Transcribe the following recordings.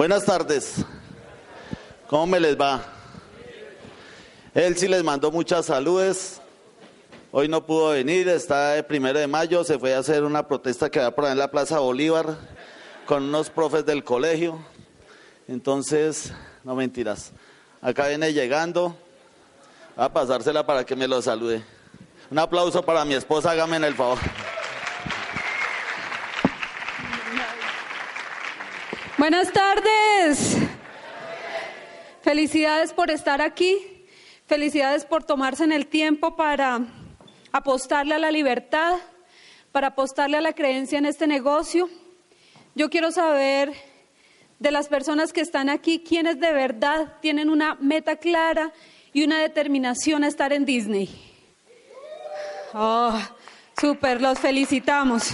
Buenas tardes. ¿Cómo me les va? Él sí les mandó muchas saludes. Hoy no pudo venir, está el primero de mayo, se fue a hacer una protesta que va por ahí en la Plaza Bolívar con unos profes del colegio. Entonces, no mentiras. Acá viene llegando a pasársela para que me lo salude. Un aplauso para mi esposa, hágame el favor. Buenas tardes. Felicidades por estar aquí. Felicidades por tomarse en el tiempo para apostarle a la libertad, para apostarle a la creencia en este negocio. Yo quiero saber de las personas que están aquí, quiénes de verdad tienen una meta clara y una determinación a estar en Disney. Oh, súper, los felicitamos.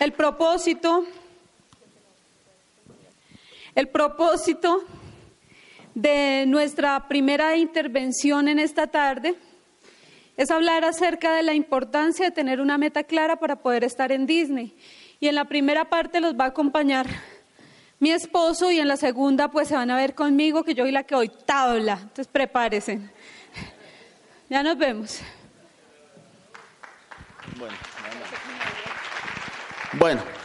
El propósito el propósito de nuestra primera intervención en esta tarde es hablar acerca de la importancia de tener una meta clara para poder estar en Disney. Y en la primera parte los va a acompañar mi esposo y en la segunda pues se van a ver conmigo que yo soy la que hoy tabla. Entonces prepárense. Ya nos vemos. Bueno, bueno.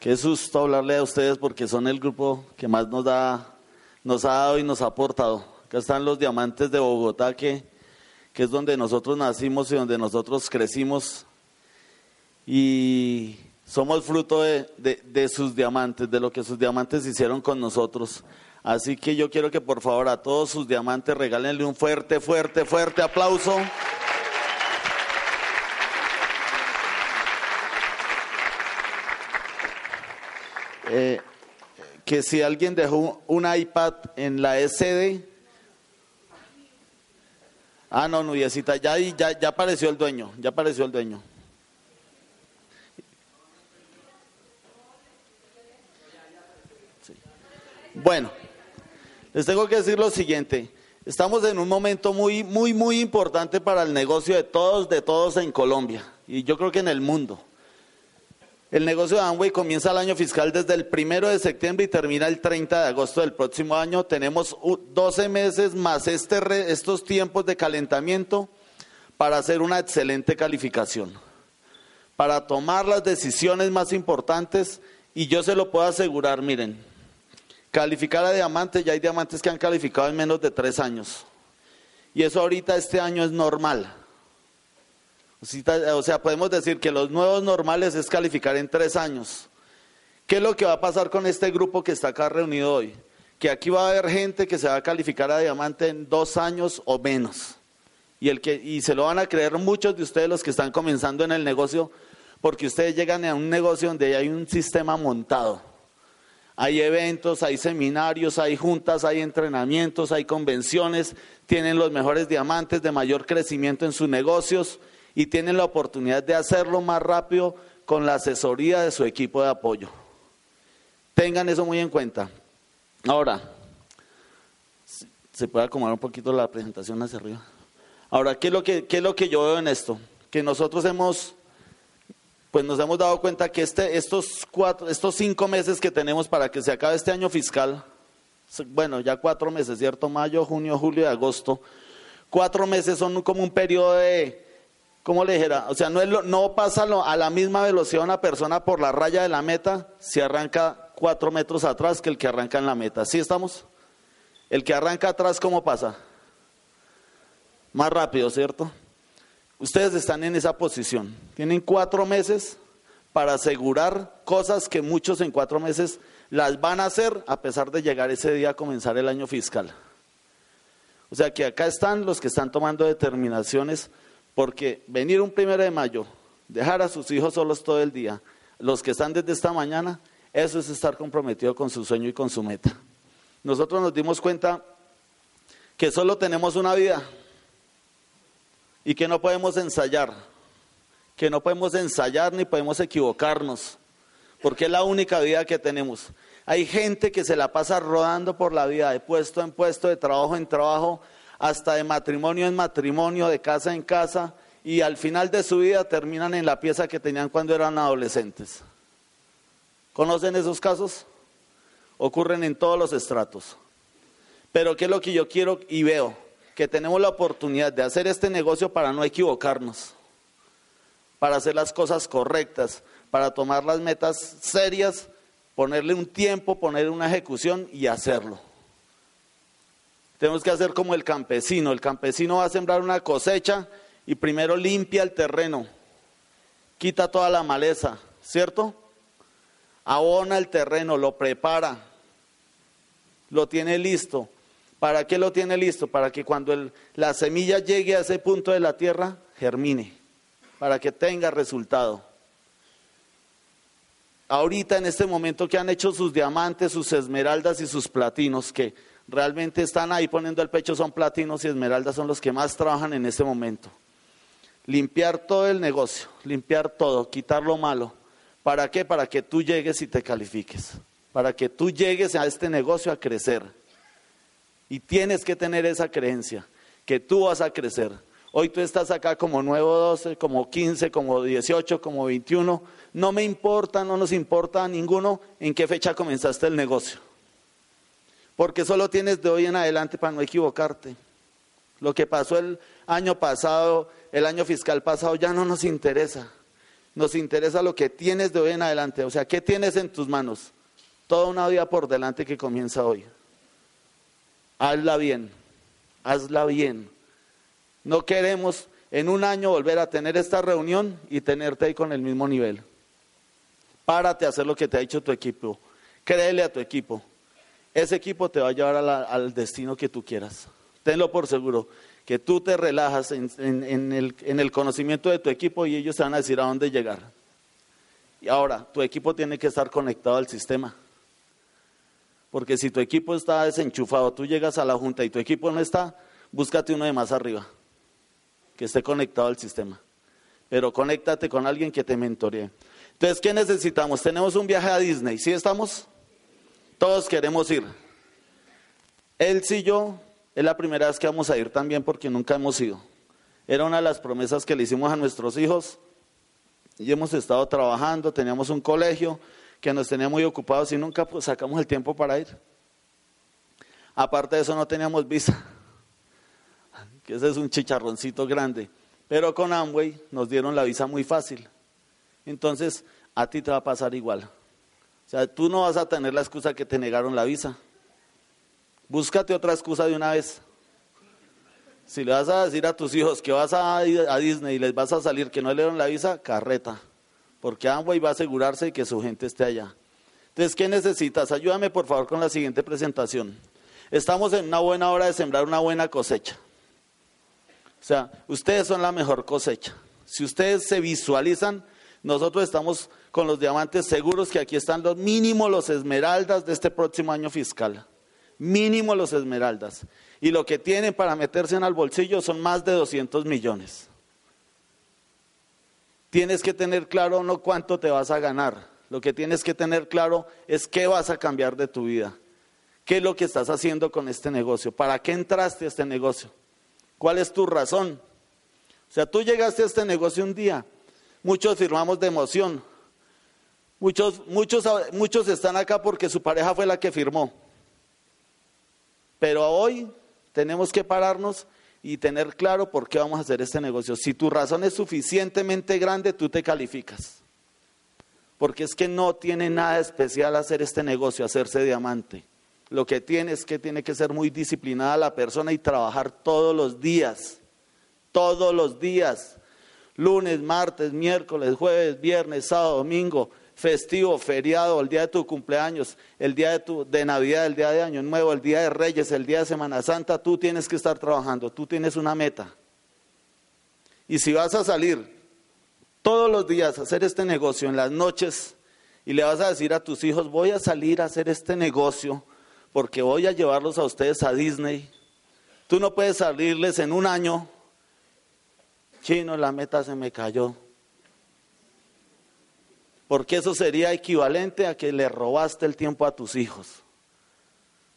Qué susto hablarle a ustedes porque son el grupo que más nos, da, nos ha dado y nos ha aportado. Acá están los diamantes de Bogotá, que, que es donde nosotros nacimos y donde nosotros crecimos. Y somos fruto de, de, sus diamantes, de lo que sus diamantes hicieron con nosotros. Así que yo quiero que por favor a todos sus diamantes regálenle un fuerte, fuerte, fuerte aplauso. Eh, que si alguien dejó un iPad en la SD, ah, no, Nuyecita, ya, ya, ya apareció el dueño, ya apareció el dueño. Bueno, les tengo que decir lo siguiente. Estamos en un momento muy, muy, muy importante para el negocio de todos, de todos en Colombia y yo creo que en el mundo. El negocio de Amway comienza el año fiscal desde el primero de septiembre y termina el 30 de agosto del próximo año. Tenemos 12 meses más este estos tiempos de calentamiento para hacer una excelente calificación, para tomar las decisiones más importantes y yo se lo puedo asegurar, miren, calificar a diamantes, ya hay diamantes que han calificado en menos de tres años. Y eso ahorita este año es normal. O sea, podemos decir que los nuevos normales es calificar en tres años. ¿Qué es lo que va a pasar con este grupo que está acá reunido hoy? Que aquí va a haber gente que se va a calificar a diamante en dos años o menos. Y, el que, y se lo van a creer muchos de ustedes los que están comenzando en el negocio, porque ustedes llegan a un negocio donde hay un sistema montado. Hay eventos, hay seminarios, hay juntas, hay entrenamientos, hay convenciones, tienen los mejores diamantes de mayor crecimiento en sus negocios y tienen la oportunidad de hacerlo más rápido con la asesoría de su equipo de apoyo. Tengan eso muy en cuenta. Ahora, se puede acomodar un poquito la presentación hacia arriba. Ahora, ¿qué es lo que, qué es lo que yo veo en esto? Que nosotros hemos, pues nos hemos dado cuenta que este, estos, cuatro, estos cinco meses que tenemos para que se acabe este año fiscal, bueno, ya cuatro meses, ¿cierto? Mayo, junio, julio y agosto. Cuatro meses son como un periodo de, ¿cómo le dijera? O sea, no, es no pasa a la misma velocidad una persona por la raya de la meta si arranca cuatro metros atrás que el que arranca en la meta. ¿Sí estamos? El que arranca atrás, ¿cómo pasa? Más rápido, ¿cierto? Ustedes están en esa posición. Tienen cuatro meses para asegurar cosas que muchos en cuatro meses las van a hacer a pesar de llegar ese día a comenzar el año fiscal. O sea que acá están los que están tomando determinaciones porque venir un primero de mayo, dejar a sus hijos solos todo el día, los que están desde esta mañana, eso es estar comprometido con su sueño y con su meta. Nosotros nos dimos cuenta que solo tenemos una vida y que no podemos ensayar, que no podemos ensayar ni podemos equivocarnos, porque es la única vida que tenemos. Hay gente que se la pasa rodando por la vida, de puesto en puesto, de trabajo en trabajo, hasta de matrimonio en matrimonio, de casa en casa, y al final de su vida terminan en la pieza que tenían cuando eran adolescentes. ¿Conocen esos casos? Ocurren en todos los estratos. Pero ¿qué es lo que yo quiero y veo? Que tenemos la oportunidad de hacer este negocio para no equivocarnos, para hacer las cosas correctas, para tomar las metas serias, ponerle un tiempo, ponerle una ejecución y hacerlo. Tenemos que hacer como el campesino. El campesino va a sembrar una cosecha y primero limpia el terreno, quita toda la maleza, ¿cierto? Abona el terreno, lo prepara, lo tiene listo. ¿Para qué lo tiene listo? Para que cuando la semilla llegue a ese punto de la tierra, germine, para que tenga resultado. Ahorita en este momento que han hecho sus diamantes, sus esmeraldas y sus platinos, que realmente están ahí poniendo el pecho, son platinos y esmeraldas, son los que más trabajan en este momento. Limpiar todo el negocio, limpiar todo, quitar lo malo. ¿Para qué? Para que tú llegues y te califiques. Para que tú llegues a este negocio a crecer. Y tienes que tener esa creencia, que tú vas a crecer. Hoy tú estás acá como nuevo 12, como 15, como 18, como 21. No me importa, no nos importa a ninguno en qué fecha comenzaste el negocio. Porque solo tienes de hoy en adelante para no equivocarte. Lo que pasó el año pasado, el año fiscal pasado, ya no nos interesa. Nos interesa lo que tienes de hoy en adelante. O sea, ¿qué tienes en tus manos? Toda una vida por delante que comienza hoy hazla bien, hazla bien. No queremos en un año volver a tener esta reunión y tenerte ahí con el mismo nivel. Párate a hacer lo que te ha dicho tu equipo. Créele a tu equipo. Ese equipo te va a llevar al destino que tú quieras. Tenlo por seguro, que tú te relajas en, el, en el conocimiento de tu equipo y ellos te van a decir a dónde llegar. Y ahora, tu equipo tiene que estar conectado al sistema. Porque si tu equipo está desenchufado, tú llegas a la junta y tu equipo no está, búscate uno de más arriba, que esté conectado al sistema. Pero conéctate con alguien que te mentoree. Entonces, ¿qué necesitamos? Tenemos un viaje a Disney, ¿sí estamos? Todos queremos ir. Él sí yo, es la primera vez que vamos a ir también porque nunca hemos ido. Era una de las promesas que le hicimos a nuestros hijos y hemos estado trabajando, teníamos un colegio, que nos tenía muy ocupados y nunca pues, sacamos el tiempo para ir. Aparte de eso no teníamos visa, que ese es un chicharroncito grande. Pero con Amway nos dieron la visa muy fácil. Entonces, a ti te va a pasar igual. O sea, tú no vas a tener la excusa que te negaron la visa. Búscate otra excusa de una vez. Si le vas a decir a tus hijos que vas a, a Disney y les vas a salir que no le dieron la visa, carreta porque Amway va a asegurarse de que su gente esté allá. Entonces, ¿qué necesitas? Ayúdame por favor con la siguiente presentación. Estamos en una buena hora de sembrar una buena cosecha. O sea, ustedes son la mejor cosecha. Si ustedes se visualizan, nosotros estamos con los diamantes seguros que aquí están los mínimo los esmeraldas de este próximo año fiscal. Mínimo los esmeraldas. Y lo que tienen para meterse en el bolsillo son más de 200 millones. Tienes que tener claro no cuánto te vas a ganar, lo que tienes que tener claro es qué vas a cambiar de tu vida, qué es lo que estás haciendo con este negocio, para qué entraste a este negocio, cuál es tu razón. O sea, tú llegaste a este negocio un día, muchos firmamos de emoción, muchos, muchos, muchos están acá porque su pareja fue la que firmó, pero hoy tenemos que pararnos y tener claro por qué vamos a hacer este negocio. Si tu razón es suficientemente grande, tú te calificas. Porque es que no tiene nada especial hacer este negocio, hacerse diamante. Lo que tiene es que tiene que ser muy disciplinada la persona y trabajar todos los días. Todos los días. Lunes, martes, miércoles, jueves, viernes, sábado, domingo festivo, feriado, el día de tu cumpleaños, el día de, tu, de Navidad, el día de Año Nuevo, el día de Reyes, el día de Semana Santa, tú tienes que estar trabajando, tú tienes una meta. Y si vas a salir todos los días a hacer este negocio en las noches y le vas a decir a tus hijos, voy a salir a hacer este negocio porque voy a llevarlos a ustedes a Disney, tú no puedes salirles en un año, chino, la meta se me cayó, porque eso sería equivalente a que le robaste el tiempo a tus hijos,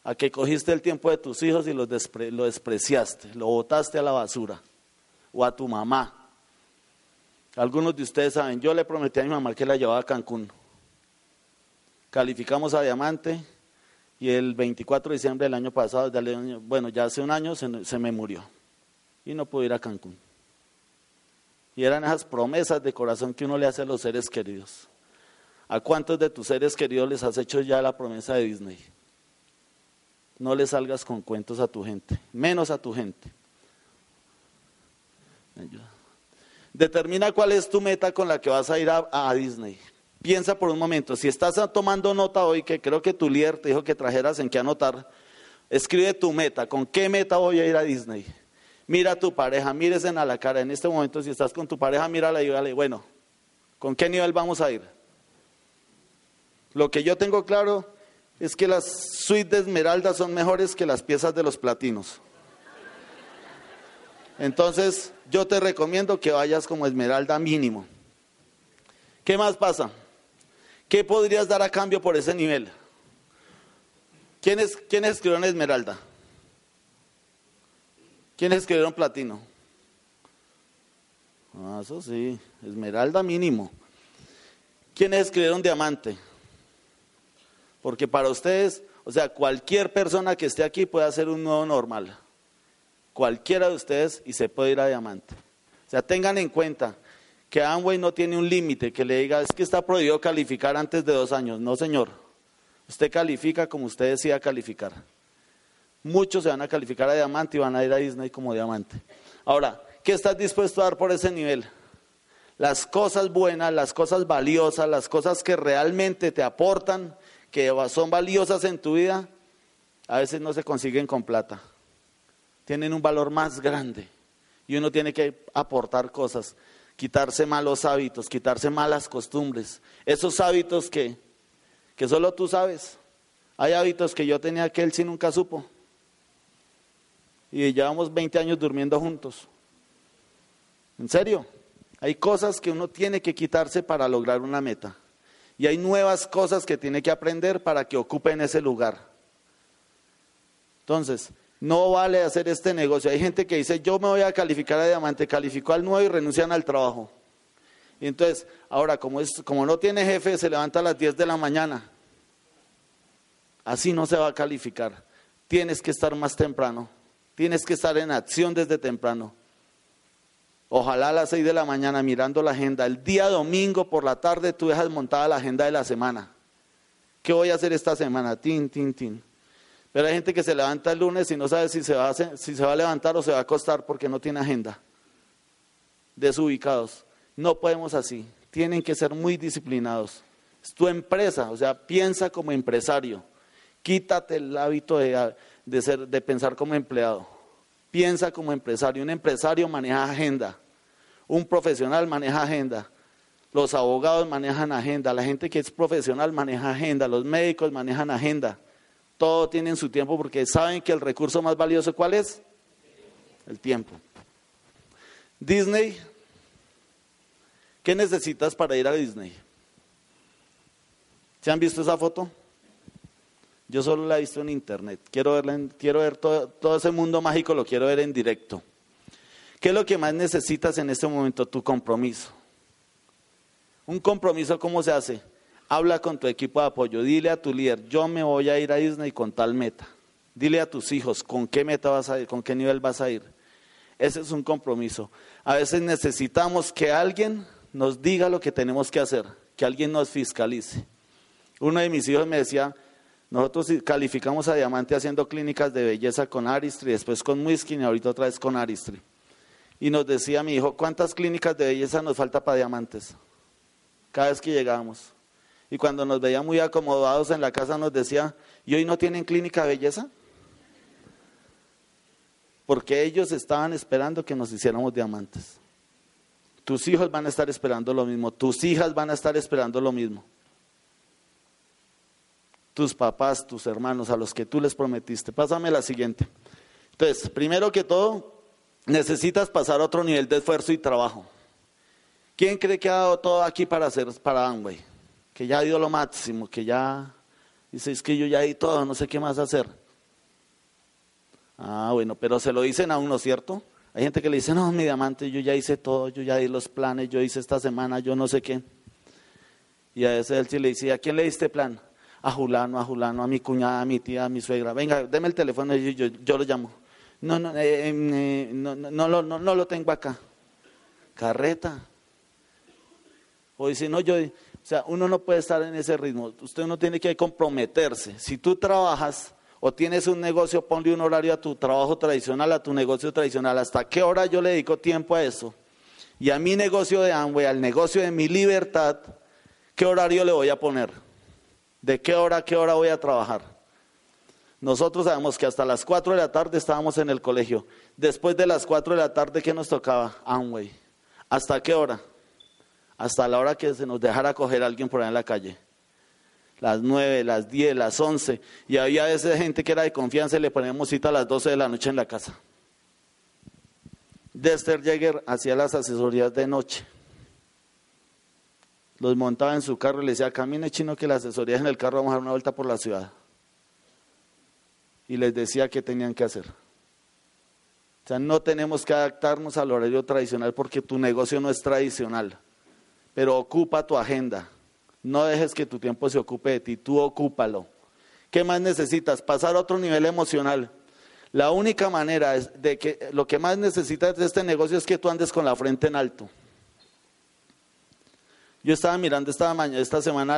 a que cogiste el tiempo de tus hijos y lo despreciaste, lo botaste a la basura, o a tu mamá. Algunos de ustedes saben, yo le prometí a mi mamá que la llevaba a Cancún. calificamos a diamante y el 24 de diciembre del año pasado, bueno, ya hace un año se, se me murió y no pude ir a Cancún. Y eran esas promesas de corazón que uno le hace a los seres queridos. ¿A cuántos de tus seres queridos les has hecho ya la promesa de Disney? No le salgas con cuentos a tu gente, menos a tu gente. Determina cuál es tu meta con la que vas a ir a, Disney. Piensa por un momento, si estás tomando nota hoy, que creo que tu líder te dijo que trajeras en qué anotar, escribe tu meta, ¿con qué meta voy a ir a Disney? Mira a tu pareja, mírese a la cara. En este momento, si estás con tu pareja, mírala y dígale, bueno, ¿con qué nivel vamos a ir? Lo que yo tengo claro es que las suites de esmeralda son mejores que las piezas de los platinos. Entonces, yo te recomiendo que vayas como esmeralda mínimo. ¿Qué más pasa? ¿Qué podrías dar a cambio por ese nivel? ¿Quiénes, ¿quiénes escribieron Esmeralda? ¿Quiénes escribieron Platino? Ah, eso sí, Esmeralda mínimo. ¿Quiénes escribieron Diamante? Porque para ustedes, o sea, cualquier persona que esté aquí puede hacer un nuevo normal. Cualquiera de ustedes y se puede ir a Diamante. O sea, tengan en cuenta que Amway no tiene un límite que le diga, es que está prohibido calificar antes de dos años. No, señor. Usted califica como usted decida calificar. Muchos se van a calificar a diamante y van a ir a Disney como diamante. Ahora, ¿qué estás dispuesto a dar por ese nivel? Las cosas buenas, las cosas valiosas, las cosas que realmente te aportan, que son valiosas en tu vida, a veces no se consiguen con plata. Tienen un valor más grande y uno tiene que aportar cosas quitarse malos hábitos, quitarse malas costumbres, esos hábitos que, que solo tú sabes. Hay hábitos que yo tenía que él sí nunca supo. Y llevamos 20 años durmiendo juntos. En serio, hay cosas que uno tiene que quitarse para lograr una meta. Y hay nuevas cosas que tiene que aprender para que ocupen ese lugar. Entonces, no vale hacer este negocio. Hay gente que dice, yo me voy a calificar a diamante, calificó al nuevo y renuncian al trabajo. Y entonces, ahora, como, es, como no tiene jefe, se levanta a las 10 de la mañana. Así no se va a calificar. Tienes que estar más temprano. Tienes que estar en acción desde temprano. Ojalá a las 6 de la mañana mirando la agenda. El día domingo por la tarde tú dejas montada la agenda de la semana. ¿Qué voy a hacer esta semana? Tin, tin, tin. Pero hay gente que se levanta el lunes y no sabe si se va a, si se va a levantar o se va a acostar porque no tiene agenda. Desubicados. No podemos así. Tienen que ser muy disciplinados. Es tu empresa, o sea, piensa como empresario. Quítate el hábito de, ser, de pensar como empleado. Piensa como empresario. Un empresario maneja agenda. Un profesional maneja agenda. Los abogados manejan agenda. La gente que es profesional maneja agenda. Los médicos manejan agenda. Todo tienen su tiempo porque saben que el recurso más valioso, ¿cuál es? El tiempo. Disney, ¿qué necesitas para ir a Disney? ¿Se han visto esa foto? Yo solo la he visto en internet. Quiero, verla quiero ver todo, todo ese mundo mágico, lo quiero ver en directo. ¿Qué es lo que más necesitas en este momento? Tu compromiso. Un compromiso, ¿cómo se hace? Habla con tu equipo de apoyo, dile a tu líder, yo me voy a ir a Disney con tal meta. Dile a tus hijos con qué meta vas a ir, con qué nivel vas a ir. Ese es un compromiso. A veces necesitamos que alguien nos diga lo que tenemos que hacer, que alguien nos fiscalice. Uno de mis hijos me decía, nosotros calificamos a Diamante haciendo clínicas de belleza con Aristri, después con Whisky y ahorita otra vez con Aristri. Y nos decía mi hijo, ¿cuántas clínicas de belleza nos falta para diamantes? Cada vez que llegamos y cuando nos veía muy acomodados en la casa nos decía, ¿y hoy no tienen clínica de belleza? Porque ellos estaban esperando que nos hiciéramos diamantes. Tus hijos van a estar esperando lo mismo, tus hijas van a estar esperando lo mismo. Tus papás, tus hermanos, a los que tú les prometiste. Pásame la siguiente. Entonces, primero que todo, necesitas pasar a otro nivel de esfuerzo y trabajo. ¿Quién cree que ha dado todo aquí para hacer para Amway? que ya dio lo máximo, que ya dice, es que yo ya di todo, no sé qué más hacer. Ah, bueno, pero se lo dicen a uno, ¿cierto? Hay gente que le dice, no, mi diamante, yo ya hice todo, yo ya di los planes, yo hice esta semana, yo no sé qué. Y a ese él sí le dice, ¿a quién le diste plan? A Julano, a Julano, a mi cuñada, a mi tía, a mi suegra. Venga, deme el teléfono y yo, yo, lo llamo. No, no, eh, eh, no, no, no, no, no lo tengo acá. Carreta. O dice, no, yo, o sea, uno no puede estar en ese ritmo. Usted no tiene que comprometerse. Si tú trabajas o tienes un negocio, ponle un horario a tu trabajo tradicional, a tu negocio tradicional. ¿Hasta qué hora yo le dedico tiempo a eso? Y a mi negocio de Amway, al negocio de mi libertad, ¿qué horario le voy a poner? ¿De qué hora a qué hora voy a trabajar? Nosotros sabemos que hasta las 4 de la tarde estábamos en el colegio. Después de las 4 de la tarde, ¿qué nos tocaba? Amway. ¿Hasta qué hora? Hasta la hora que se nos dejara coger a alguien por ahí en la calle. Las 9, las 10, las 11. Y había a veces gente que era de confianza y le poníamos cita a las 12 de la noche en la casa. Dexter Jäger hacía las asesorías de noche los montaba en su carro y le decía, camine chino que la asesoría en el carro, vamos a dar una vuelta por la ciudad. Y les decía qué tenían que hacer. O sea, no tenemos que adaptarnos al horario tradicional porque tu negocio no es tradicional, pero ocupa tu agenda. No dejes que tu tiempo se ocupe de ti, tú ocúpalo. ¿Qué más necesitas? Pasar a otro nivel emocional. La única manera de que lo que más necesitas de este negocio es que tú andes con la frente en alto. Yo estaba mirando esta, mañana, esta semana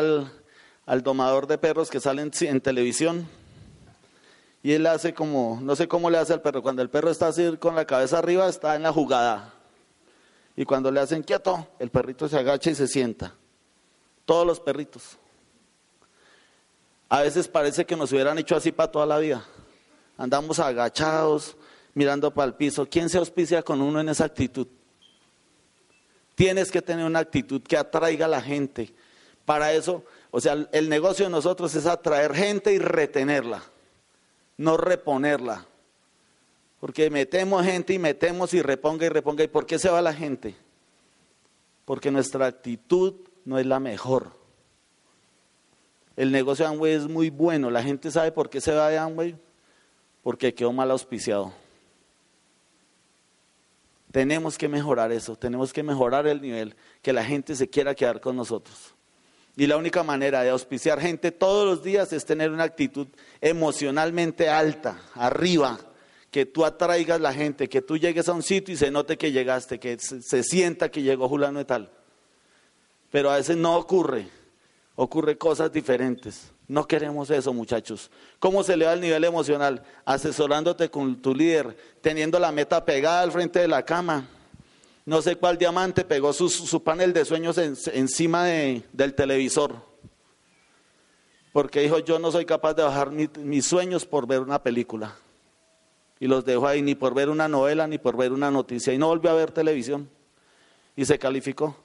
al, domador de perros que sale en, televisión y él hace como, no sé cómo le hace al perro, cuando el perro está así con la cabeza arriba está en la jugada. Y cuando le hacen quieto, el perrito se agacha y se sienta. Todos los perritos. A veces parece que nos hubieran hecho así para toda la vida. Andamos agachados, mirando para el piso. ¿Quién se auspicia con uno en esa actitud? Tienes que tener una actitud que atraiga a la gente. Para eso, o sea, el negocio de nosotros es atraer gente y retenerla, no reponerla. Porque metemos gente y metemos y reponga y reponga. ¿Y por qué se va la gente? Porque nuestra actitud no es la mejor. El negocio de Amway es muy bueno. La gente sabe por qué se va de Amway. Porque quedó mal auspiciado. Tenemos que mejorar eso, tenemos que mejorar el nivel, que la gente se quiera quedar con nosotros. Y la única manera de auspiciar gente todos los días es tener una actitud emocionalmente alta, arriba, que tú atraigas la gente, que tú llegues a un sitio y se note que llegaste, que se, sienta que llegó Julano y tal. Pero a veces no ocurre, ocurre cosas diferentes. No queremos eso, muchachos. ¿Cómo se eleva el nivel emocional? Asesorándote con tu líder, teniendo la meta pegada al frente de la cama. No sé cuál diamante pegó su, panel de sueños encima del televisor. Porque dijo, yo no soy capaz de bajar mis sueños por ver una película. Y los dejó ahí ni por ver una novela ni por ver una noticia. Y no volvió a ver televisión. Y se calificó.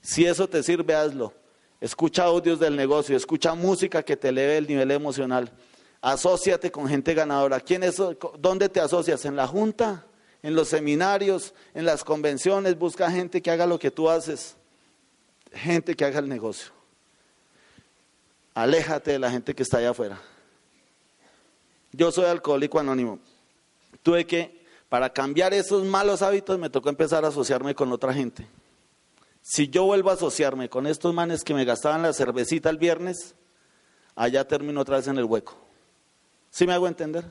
Si eso te sirve, hazlo. Escucha audios del negocio, escucha música que te eleve el nivel emocional. Asociate con gente ganadora. ¿Quién es, ¿Dónde te asocias? ¿En la junta? ¿En los seminarios? ¿En las convenciones? Busca gente que haga lo que tú haces. Gente que haga el negocio. Aléjate de la gente que está allá afuera. Yo soy alcohólico anónimo. Tuve que, para cambiar esos malos hábitos, me tocó empezar a asociarme con otra gente. Si yo vuelvo a asociarme con estos manes que me gastaban la cervecita el viernes, allá termino otra vez en el hueco. ¿Sí me hago entender?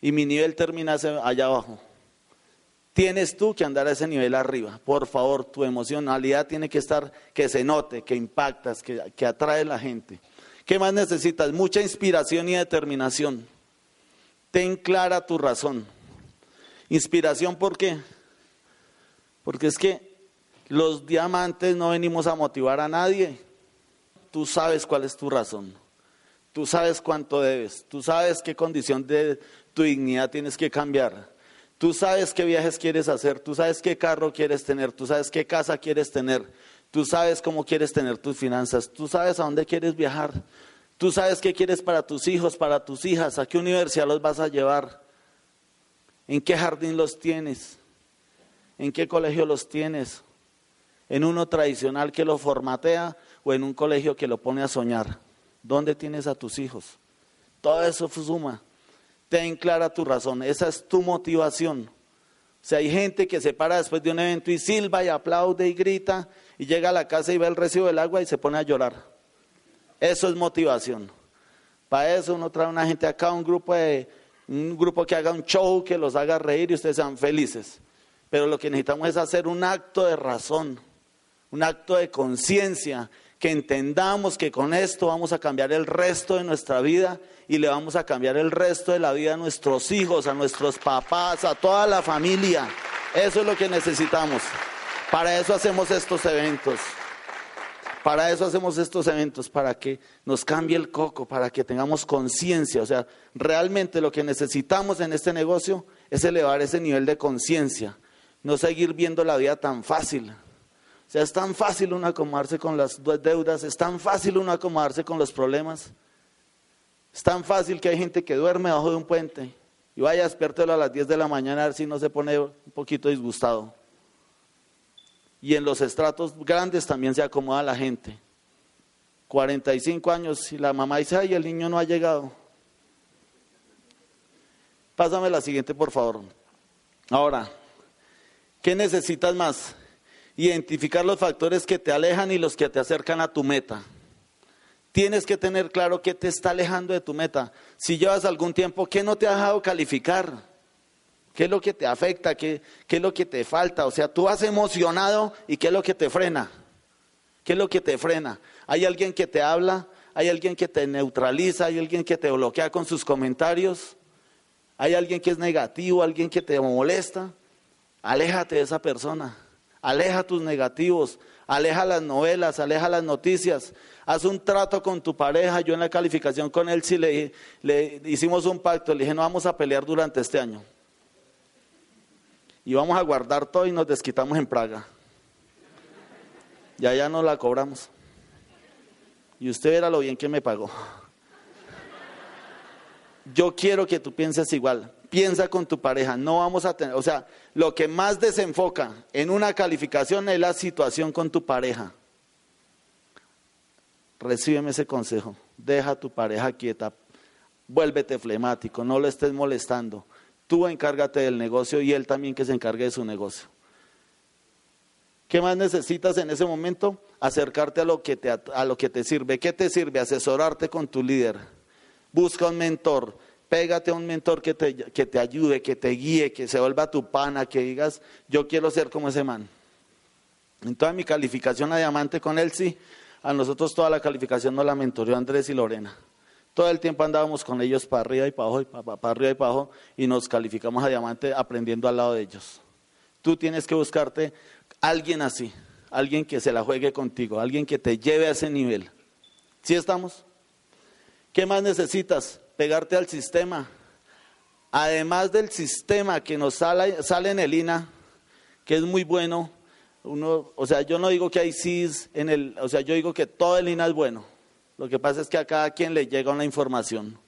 Y mi nivel termina allá abajo. Tienes tú que andar a ese nivel arriba. Por favor, tu emocionalidad tiene que estar, que se note, que impactas, que, que atrae a la gente. ¿Qué más necesitas? Mucha inspiración y determinación. Ten clara tu razón. Inspiración, ¿por qué? Porque es que los diamantes no venimos a motivar a nadie. Tú sabes cuál es tu razón. Tú sabes cuánto debes. Tú sabes qué condición de tu dignidad tienes que cambiar. Tú sabes qué viajes quieres hacer. Tú sabes qué carro quieres tener. Tú sabes qué casa quieres tener. Tú sabes cómo quieres tener tus finanzas. Tú sabes a dónde quieres viajar. Tú sabes qué quieres para tus hijos, para tus hijas. A qué universidad los vas a llevar. ¿En qué jardín los tienes? ¿En qué colegio los tienes? En uno tradicional que lo formatea o en un colegio que lo pone a soñar. ¿Dónde tienes a tus hijos? Todo eso suma. Ten clara tu razón, esa es tu motivación. O sea, hay gente que se para después de un evento y silba y aplaude y grita y llega a la casa y ve el recibo del agua y se pone a llorar. Eso es motivación. Para eso uno trae una gente acá, un grupo, de, un grupo que haga un show, que los haga reír y ustedes sean felices. Pero lo que necesitamos es hacer un acto de razón, un acto de conciencia, que entendamos que con esto vamos a cambiar el resto de nuestra vida y le vamos a cambiar el resto de la vida a nuestros hijos, a nuestros papás, a toda la familia. Eso es lo que necesitamos. Para eso hacemos estos eventos. Para eso hacemos estos eventos, para que nos cambie el coco, para que tengamos conciencia. O sea, realmente lo que necesitamos en este negocio es elevar ese nivel de conciencia, no seguir viendo la vida tan fácil. O sea, es tan fácil uno acomodarse con las deudas, es tan fácil uno acomodarse con los problemas. Es tan fácil que hay gente que duerme bajo de un puente y vaya despiértelo a las 10 de la mañana a ver si no se pone un poquito disgustado. Y en los estratos grandes también se acomoda la gente. 45 años y la mamá dice, ay, el niño no ha llegado. Pásame la siguiente, por favor. Ahora, ¿qué necesitas más? Identificar los factores que te alejan y los que te acercan a tu meta. Tienes que tener claro qué te está alejando de tu meta. Si llevas algún tiempo, ¿qué no te ha dejado calificar? ¿Qué es lo que te afecta? ¿Qué, ¿Qué, es lo que te falta? O sea, tú has emocionado y ¿qué es lo que te frena? ¿Qué es lo que te frena? ¿Hay alguien que te habla? ¿Hay alguien que te neutraliza? ¿Hay alguien que te bloquea con sus comentarios? ¿Hay alguien que es negativo? ¿Alguien que te molesta? Aléjate de esa persona. Aleja tus negativos. Aleja las novelas. Aleja las noticias haz un trato con tu pareja. Yo en la calificación con él sí le, hicimos un pacto, le dije, no vamos a pelear durante este año. Y vamos a guardar todo y nos desquitamos en Praga. Ya ya no la cobramos. Y usted verá lo bien que me pagó. Yo quiero que tú pienses igual. Piensa con tu pareja. No vamos a tener, o sea, lo que más desenfoca en una calificación es la situación con tu pareja recíbeme ese consejo. Deja a tu pareja quieta, vuélvete flemático, no lo estés molestando. Tú encárgate del negocio y él también que se encargue de su negocio. ¿Qué más necesitas en ese momento? Acercarte a lo que te, a lo que te sirve. ¿Qué te sirve? Asesorarte con tu líder. Busca un mentor. Pégate a un mentor que te, que te ayude, que te guíe, que se vuelva tu pana, que digas, yo quiero ser como ese man. En toda mi calificación a diamante con él, sí, a nosotros toda la calificación nos la mentoreó Andrés y Lorena. Todo el tiempo andábamos con ellos para arriba y para abajo, y para, arriba y para abajo, y nos calificamos a diamante aprendiendo al lado de ellos. Tú tienes que buscarte alguien así, alguien que se la juegue contigo, alguien que te lleve a ese nivel. ¿Sí estamos? ¿Qué más necesitas? Pegarte al sistema. Además del sistema que nos sale, sale en el INA, que es muy bueno, uno, o sea, yo no digo que hay CIS en el, o sea, yo digo que todo el INA es bueno. Lo que pasa es que a cada quien le llega una información.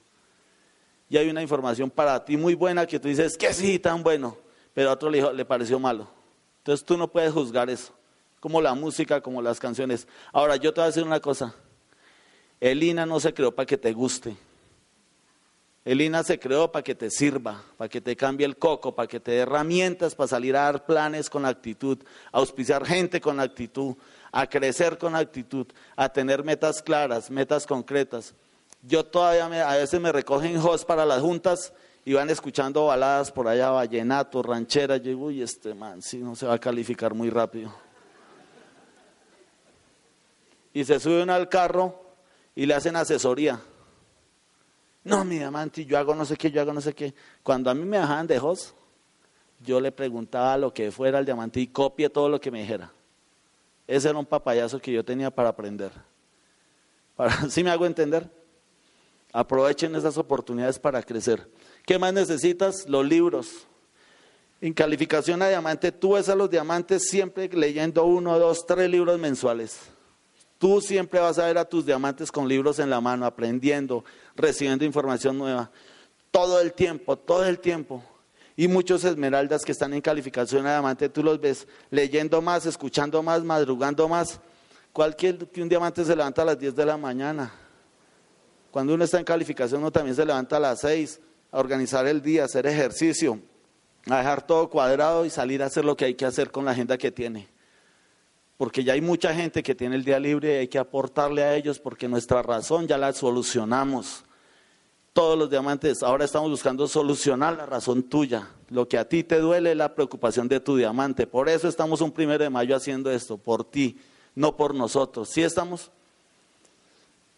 Y hay una información para ti muy buena que tú dices, que sí, tan bueno, pero a otro le, le pareció malo. Entonces tú no puedes juzgar eso, como la música, como las canciones. Ahora, yo te voy a decir una cosa. El INA no se creó para que te guste. El INA se creó para que te sirva, para que te cambie el coco, para que te dé herramientas para salir a dar planes con actitud, a auspiciar gente con actitud, a crecer con actitud, a tener metas claras, metas concretas. Yo todavía a veces me recogen host para las juntas y van escuchando baladas por allá, vallenato, ranchera. Yo digo, uy, este man, sí, no se va a calificar muy rápido. Y se suben al carro y le hacen asesoría no, mi diamante, yo hago no sé qué, yo hago no sé qué. Cuando a mí me bajaban de host, yo le preguntaba lo que fuera el diamante y copie todo lo que me dijera. Ese era un papayazo que yo tenía para aprender. Para, ¿Sí me hago entender? Aprovechen esas oportunidades para crecer. ¿Qué más necesitas? Los libros. En calificación a diamante, tú ves a los diamantes siempre leyendo uno, dos, tres libros mensuales. Tú siempre vas a ver a tus diamantes con libros en la mano, aprendiendo, recibiendo información nueva. Todo el tiempo, todo el tiempo. Y muchos esmeraldas que están en calificación a diamante, tú los ves leyendo más, escuchando más, madrugando más. Cualquier que un diamante se levanta a las 10 de la mañana. Cuando uno está en calificación, uno también se levanta a las 6 a organizar el día, a hacer ejercicio, a dejar todo cuadrado y salir a hacer lo que hay que hacer con la agenda que tiene. Porque ya hay mucha gente que tiene el día libre y hay que aportarle a ellos porque nuestra razón ya la solucionamos. Todos los diamantes, ahora estamos buscando solucionar la razón tuya. Lo que a ti te duele es la preocupación de tu diamante. Por eso estamos un primero de mayo haciendo esto, por ti, no por nosotros. ¿Sí estamos?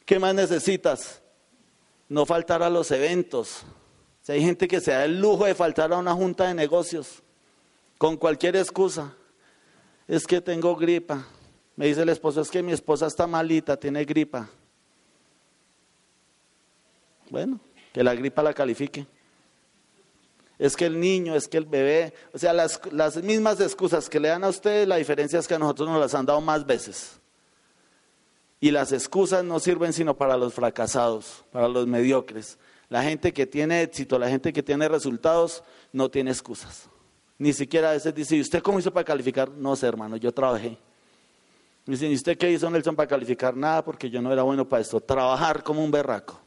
¿Qué más necesitas? No faltar a los eventos. Si hay gente que se da el lujo de faltar a una junta de negocios con cualquier excusa. Es que tengo gripa. Me dice el esposo, es que mi esposa está malita, tiene gripa. Bueno, que la gripa la califique. Es que el niño, es que el bebé, o sea, las, las mismas excusas que le dan a ustedes, la diferencia es que a nosotros nos las han dado más veces. Y las excusas no sirven sino para los fracasados, para los mediocres. La gente que tiene éxito, la gente que tiene resultados, no tiene excusas. Ni siquiera a veces dice, ¿y usted cómo hizo para calificar? No sé, hermano, yo trabajé. Dicen, ¿y usted qué hizo, Nelson, para calificar? Nada, porque yo no era bueno para esto. Trabajar como un berraco.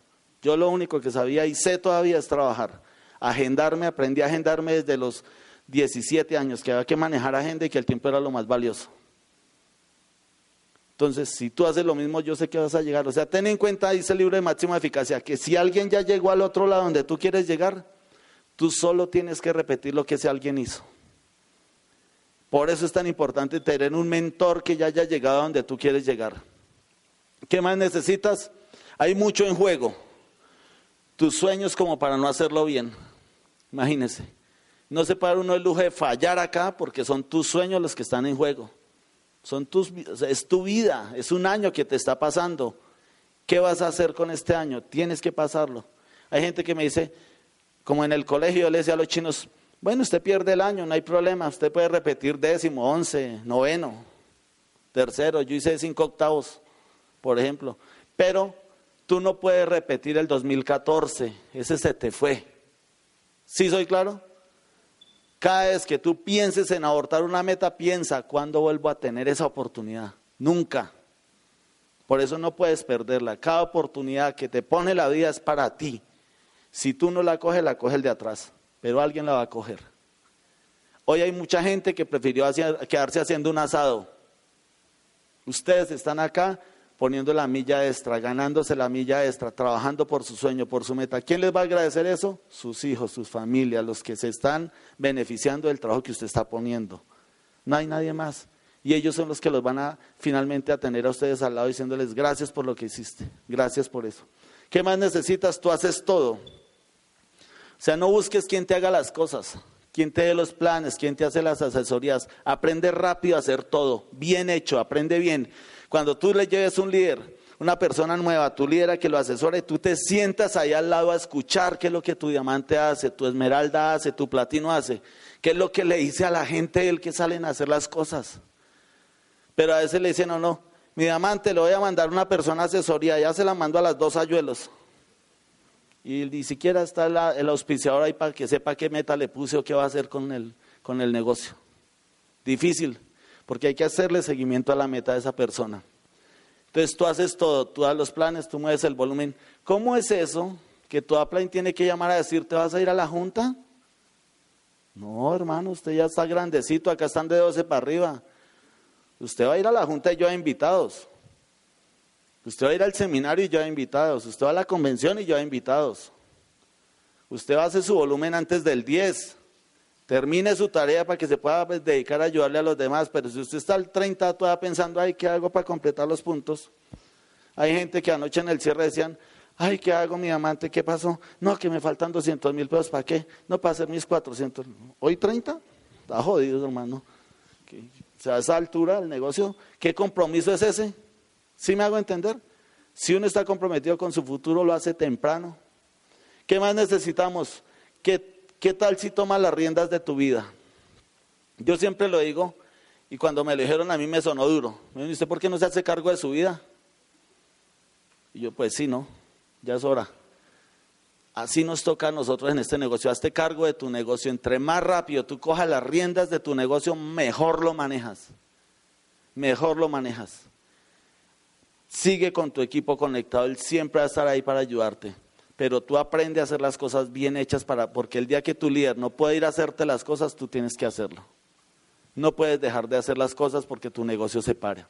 Yo lo único que sabía y sé todavía es trabajar. Agendarme, aprendí a agendarme desde los 17 años, que había que manejar agenda y que el tiempo era lo más valioso. Entonces, si tú haces lo mismo, yo sé que vas a llegar. O sea, ten en cuenta, dice el libro de máxima eficacia, que si alguien ya llegó al otro lado donde tú quieres llegar, tú solo tienes que repetir lo que ese alguien hizo. Por eso es tan importante tener un mentor que ya haya llegado a donde tú quieres llegar. ¿Qué más necesitas? Hay mucho en juego. Tus sueños como para no hacerlo bien. Imagínese. No se dar uno el lujo de fallar acá porque son tus sueños los que están en juego. Son tus, es tu vida, es un año que te está pasando. ¿Qué vas a hacer con este año? Tienes que pasarlo. Hay gente que me dice, como en el colegio, yo le decía a los chinos, bueno, usted pierde el año, no hay problema, usted puede repetir décimo, once, noveno, tercero, yo hice cinco octavos, por ejemplo, pero tú no puedes repetir el 2014, ese se te fue. ¿Sí soy claro? Cada vez que tú pienses en abortar una meta, piensa, ¿cuándo vuelvo a tener esa oportunidad? Nunca. Por eso no puedes perderla. Cada oportunidad que te pone la vida es para ti. Si tú no la coges, la coge el de atrás, pero alguien la va a coger. Hoy hay mucha gente que prefirió quedarse haciendo un asado. Ustedes están acá poniendo la milla extra, ganándose la milla extra, trabajando por su sueño, por su meta. ¿Quién les va a agradecer eso? Sus hijos, sus familias, los que se están beneficiando del trabajo que usted está poniendo. No hay nadie más. Y ellos son los que los van a finalmente a tener a ustedes al lado diciéndoles gracias por lo que hiciste, gracias por eso. ¿Qué más necesitas? Tú haces todo. Sea, no busques quien te haga las cosas, quien te dé los planes, quien te hace las asesorías. Aprende rápido a hacer todo, bien hecho, aprende bien. Cuando tú le lleves un líder, una persona nueva, tu líder a que lo asesore, tú te sientas ahí al lado a escuchar qué es lo que tu diamante hace, tu esmeralda hace, tu platino hace, qué es lo que le dice a la gente el que salen a hacer las cosas. Pero a veces le dicen, no, no, mi diamante le voy a mandar una persona a asesoría, ya se la mando a las dos ayuelos. Y ni siquiera está el auspiciador ahí para que sepa qué meta le puse o qué va a hacer con el, con el negocio. Difícil porque hay que hacerle seguimiento a la meta de esa persona. Entonces tú haces todo, tú das los planes, tú mueves el volumen. ¿Cómo es eso que tu upline tiene que llamar a decir, ¿te vas a ir a la junta? No, hermano, usted ya está grandecito, acá están de 12 para arriba. Usted va a ir a la junta y yo a invitados. Usted va a ir al seminario y yo a invitados. Usted va a la convención y yo a invitados. Usted va a hacer su volumen antes del 10. Termine su tarea para que se pueda pues, dedicar a ayudarle a los demás, pero si usted está al 30 todavía pensando, ay, ¿qué hago para completar los puntos? Hay gente que anoche en el cierre decían, ay, ¿qué hago mi amante? ¿Qué pasó? No, que me faltan 200 mil pesos, ¿para qué? No, para hacer mis 400. ¿Hoy 30? Está jodido, hermano. O sea, a esa altura el negocio, ¿qué compromiso es ese? ¿Sí me hago entender? Si uno está comprometido con su futuro, lo hace temprano. ¿Qué más necesitamos? Que ¿Qué tal si tomas las riendas de tu vida? Yo siempre lo digo, y cuando me lo dijeron a mí me sonó duro. Me dice, ¿usted por qué no se hace cargo de su vida? Y yo, pues sí, no, ya es hora. Así nos toca a nosotros en este negocio. Hazte cargo de tu negocio. Entre más rápido tú cojas las riendas de tu negocio, mejor lo manejas. Mejor lo manejas. Sigue con tu equipo conectado. Él siempre va a estar ahí para ayudarte pero tú aprendes a hacer las cosas bien hechas para, porque el día que tu líder no puede ir a hacerte las cosas, tú tienes que hacerlo. No puedes dejar de hacer las cosas porque tu negocio se para.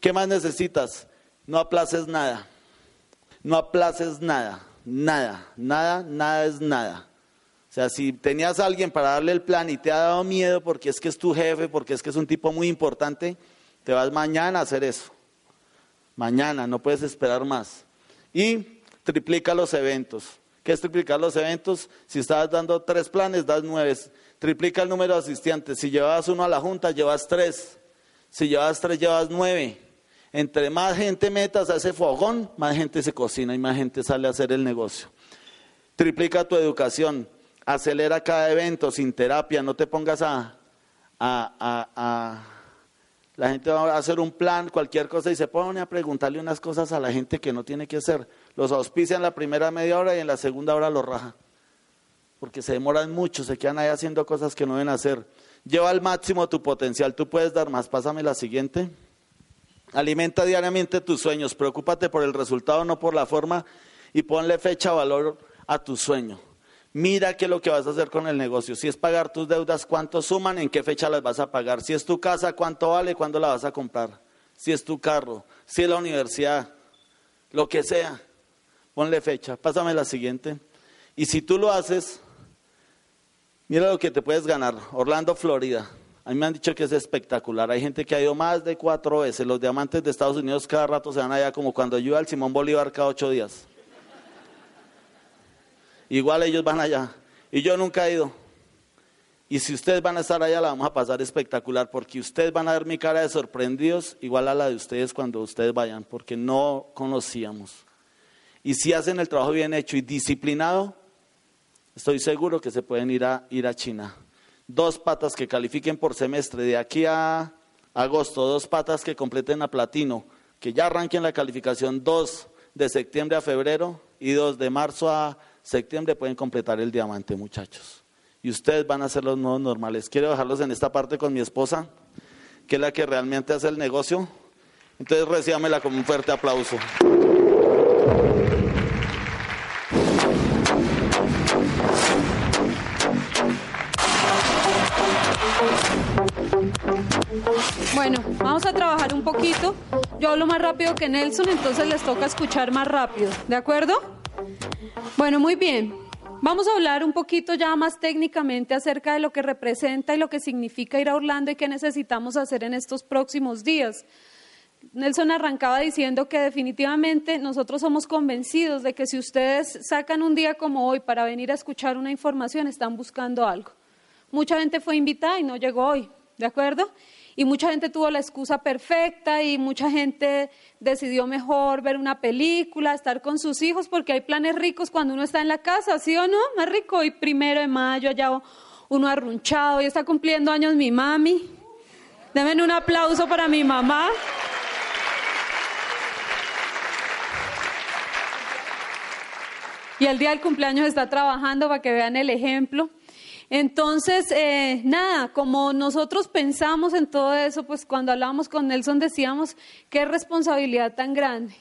¿Qué más necesitas? No aplaces nada. No aplaces nada. Nada. Nada, nada es nada. O sea, si tenías a alguien para darle el plan y te ha dado miedo porque es que es tu jefe, porque es que es un tipo muy importante, te vas mañana a hacer eso. Mañana, no puedes esperar más. Y triplica los eventos. ¿Qué es triplicar los eventos? Si estabas dando tres planes, das nueve. Triplica el número de asistentes. Si llevabas uno a la junta, llevas tres. Si llevas tres, llevas nueve. Entre más gente metas a ese fogón, más gente se cocina y más gente sale a hacer el negocio. Triplica tu educación. Acelera cada evento sin terapia. No te pongas a, a, a la gente va a hacer un plan, cualquier cosa, y se pone a preguntarle unas cosas a la gente que no tiene que hacer. Los auspician la primera media hora y en la segunda hora los raja. Porque se demoran mucho, se quedan ahí haciendo cosas que no deben hacer. Lleva al máximo tu potencial, tú puedes dar más. Pásame la siguiente. Alimenta diariamente tus sueños, preocúpate por el resultado, no por la forma, y ponle fecha, valor a tu sueño. Mira qué es lo que vas a hacer con el negocio. Si es pagar tus deudas, cuánto suman, en qué fecha las vas a pagar. Si es tu casa, cuánto vale, cuándo la vas a comprar. Si es tu carro, si es la universidad, lo que sea. Ponle fecha. Pásame la siguiente. Y si tú lo haces, mira lo que te puedes ganar. Orlando, Florida. A mí me han dicho que es espectacular. Hay gente que ha ido más de cuatro veces. Los diamantes de Estados Unidos cada rato se van allá como cuando iba al Simón Bolívar cada ocho días. Igual ellos van allá. Y yo nunca he ido. Y si ustedes van a estar allá, la vamos a pasar espectacular, porque ustedes van a ver mi cara de sorprendidos, igual a la de ustedes cuando ustedes vayan, porque no conocíamos. Y si hacen el trabajo bien hecho y disciplinado, estoy seguro que se pueden ir a, ir a China. Dos patas que califiquen por semestre de aquí a agosto, dos patas que completen a platino, que ya arranquen la calificación, dos de septiembre a febrero y dos de marzo a septiembre pueden completar el diamante, muchachos. Y ustedes van a ser los nuevos normales. Quiero dejarlos en esta parte con mi esposa, que es la que realmente hace el negocio. Entonces recíbamela con un fuerte aplauso. Bueno, vamos a trabajar un poquito. Yo hablo más rápido que Nelson, entonces les toca escuchar más rápido. ¿De acuerdo? Bueno, muy bien. Vamos a hablar un poquito ya más técnicamente acerca de lo que representa y lo que significa ir a Orlando y qué necesitamos hacer en estos próximos días. Nelson arrancaba diciendo que definitivamente nosotros somos convencidos de que si ustedes sacan un día como hoy para venir a escuchar una información, están buscando algo. Mucha gente fue invitada y no llegó hoy, ¿de acuerdo? Y mucha gente tuvo la excusa perfecta y mucha gente decidió mejor ver una película, estar con sus hijos, porque hay planes ricos cuando uno está en la casa, ¿sí o no? Más rico. Y primero de mayo allá uno arrunchado y está cumpliendo años mi mami. Denme un aplauso para mi mamá. Y el día del cumpleaños está trabajando para que vean el ejemplo. Entonces, eh, nada, como nosotros pensamos en todo eso, pues cuando hablábamos con Nelson decíamos, qué responsabilidad tan grande.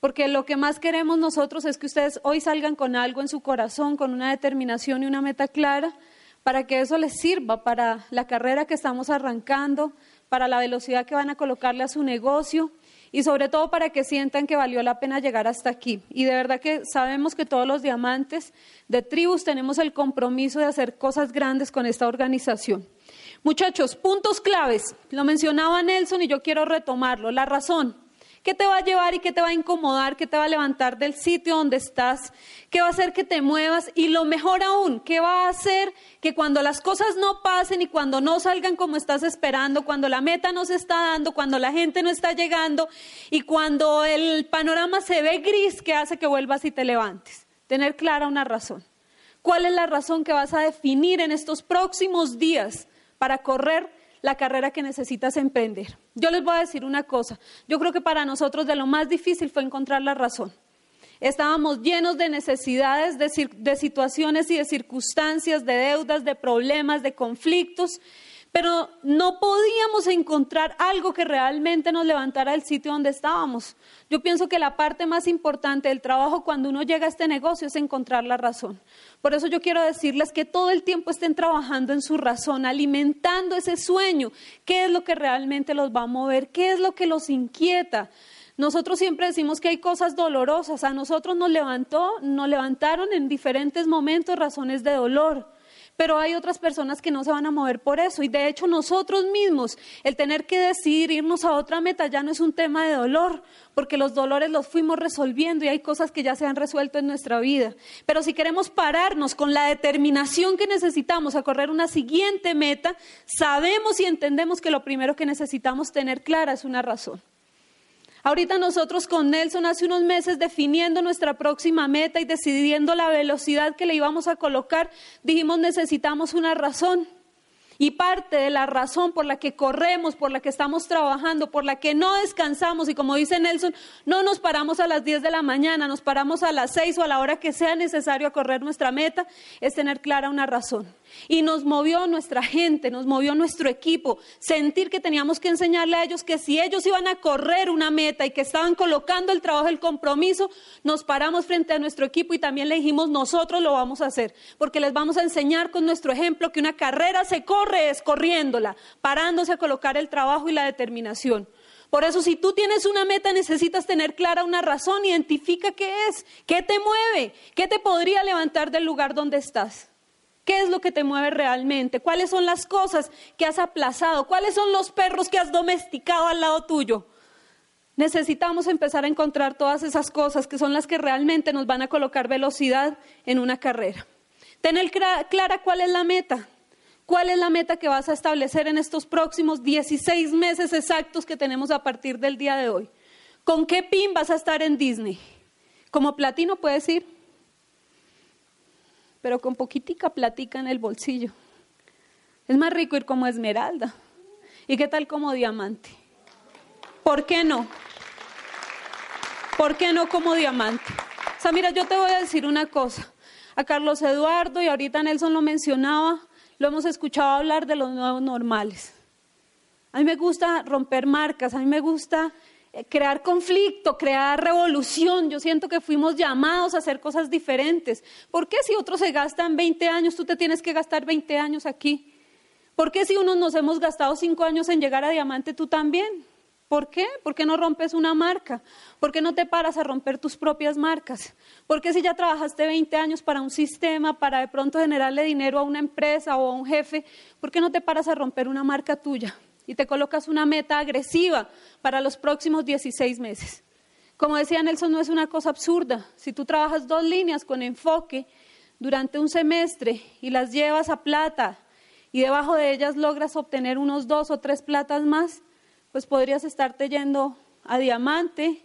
Porque lo que más queremos nosotros es que ustedes hoy salgan con algo en su corazón, con una determinación y una meta clara, para que eso les sirva para la carrera que estamos arrancando, para la velocidad que van a colocarle a su negocio y sobre todo para que sientan que valió la pena llegar hasta aquí. Y de verdad que sabemos que todos los diamantes de tribus tenemos el compromiso de hacer cosas grandes con esta organización. Muchachos, puntos claves. Lo mencionaba Nelson y yo quiero retomarlo. La razón. ¿Qué te va a llevar y qué te va a incomodar? ¿Qué te va a levantar del sitio donde estás? ¿Qué va a hacer que te muevas? Y lo mejor aún, ¿qué va a hacer que cuando las cosas no pasen y cuando no salgan como estás esperando, cuando la meta no se está dando, cuando la gente no está llegando y cuando el panorama se ve gris, ¿qué hace que vuelvas y te levantes? Tener clara una razón. ¿Cuál es la razón que vas a definir en estos próximos días para correr la carrera que necesitas emprender. Yo les voy a decir una cosa, yo creo que para nosotros de lo más difícil fue encontrar la razón. Estábamos llenos de necesidades, de, situaciones y de circunstancias, de deudas, de problemas, de conflictos, pero no podíamos encontrar algo que realmente nos levantara del sitio donde estábamos. Yo pienso que la parte más importante del trabajo cuando uno llega a este negocio es encontrar la razón. Por eso yo quiero decirles que todo el tiempo estén trabajando en su razón, alimentando ese sueño. ¿Qué es lo que realmente los va a mover? ¿Qué es lo que los inquieta? Nosotros siempre decimos que hay cosas dolorosas. A nosotros nos levantó, nos levantaron en diferentes momentos razones de dolor pero hay otras personas que no se van a mover por eso. Y de hecho nosotros mismos, el tener que decidir irnos a otra meta ya no es un tema de dolor, porque los dolores los fuimos resolviendo y hay cosas que ya se han resuelto en nuestra vida. Pero si queremos pararnos con la determinación que necesitamos a correr una siguiente meta, sabemos y entendemos que lo primero que necesitamos tener clara es una razón. Ahorita nosotros con Nelson hace unos meses definiendo nuestra próxima meta y decidiendo la velocidad que le íbamos a colocar, dijimos necesitamos una razón. Y parte de la razón por la que corremos, por la que estamos trabajando, por la que no descansamos y como dice Nelson, no nos paramos a las 10 de la mañana, nos paramos a las 6 o a la hora que sea necesario a correr nuestra meta, es tener clara una razón. Y nos movió nuestra gente, nos movió nuestro equipo, sentir que teníamos que enseñarle a ellos que si ellos iban a correr una meta y que estaban colocando el trabajo, el compromiso, nos paramos frente a nuestro equipo y también le dijimos, nosotros lo vamos a hacer, porque les vamos a enseñar con nuestro ejemplo que una carrera se corre es corriéndola, parándose a colocar el trabajo y la determinación. Por eso, si tú tienes una meta, necesitas tener clara una razón, identifica qué es, qué te mueve, qué te podría levantar del lugar donde estás. ¿Qué es lo que te mueve realmente? ¿Cuáles son las cosas que has aplazado? ¿Cuáles son los perros que has domesticado al lado tuyo? Necesitamos empezar a encontrar todas esas cosas que son las que realmente nos van a colocar velocidad en una carrera. Tener clara cuál es la meta. ¿Cuál es la meta que vas a establecer en estos próximos 16 meses exactos que tenemos a partir del día de hoy? ¿Con qué pin vas a estar en Disney? ¿Como platino puedes ir? Pero con poquitica platica en el bolsillo. Es más rico ir como esmeralda. ¿Y qué tal como diamante? ¿Por qué no? ¿Por qué no como diamante? O sea, mira, yo te voy a decir una cosa. A Carlos Eduardo y ahorita Nelson lo mencionaba, lo hemos escuchado hablar de los nuevos normales. A mí me gusta romper marcas, a mí me gusta crear conflicto, crear revolución. Yo siento que fuimos llamados a hacer cosas diferentes. ¿Por qué si otros se gastan 20 años, tú te tienes que gastar 20 años aquí? ¿Por qué si unos nos hemos gastado 5 años en llegar a diamante, tú también? ¿Por qué? ¿Por qué no rompes una marca? ¿Por qué no te paras a romper tus propias marcas? ¿Por qué si ya trabajaste 20 años para un sistema, para de pronto generarle dinero a una empresa o a un jefe, ¿por qué no te paras a romper una marca tuya? Y te colocas una meta agresiva para los próximos 16 meses. Como decía Nelson, no es una cosa absurda. Si tú trabajas dos líneas con enfoque durante un semestre y las llevas a plata y debajo de ellas logras obtener unos dos o tres platas más, pues podrías estarte yendo a diamante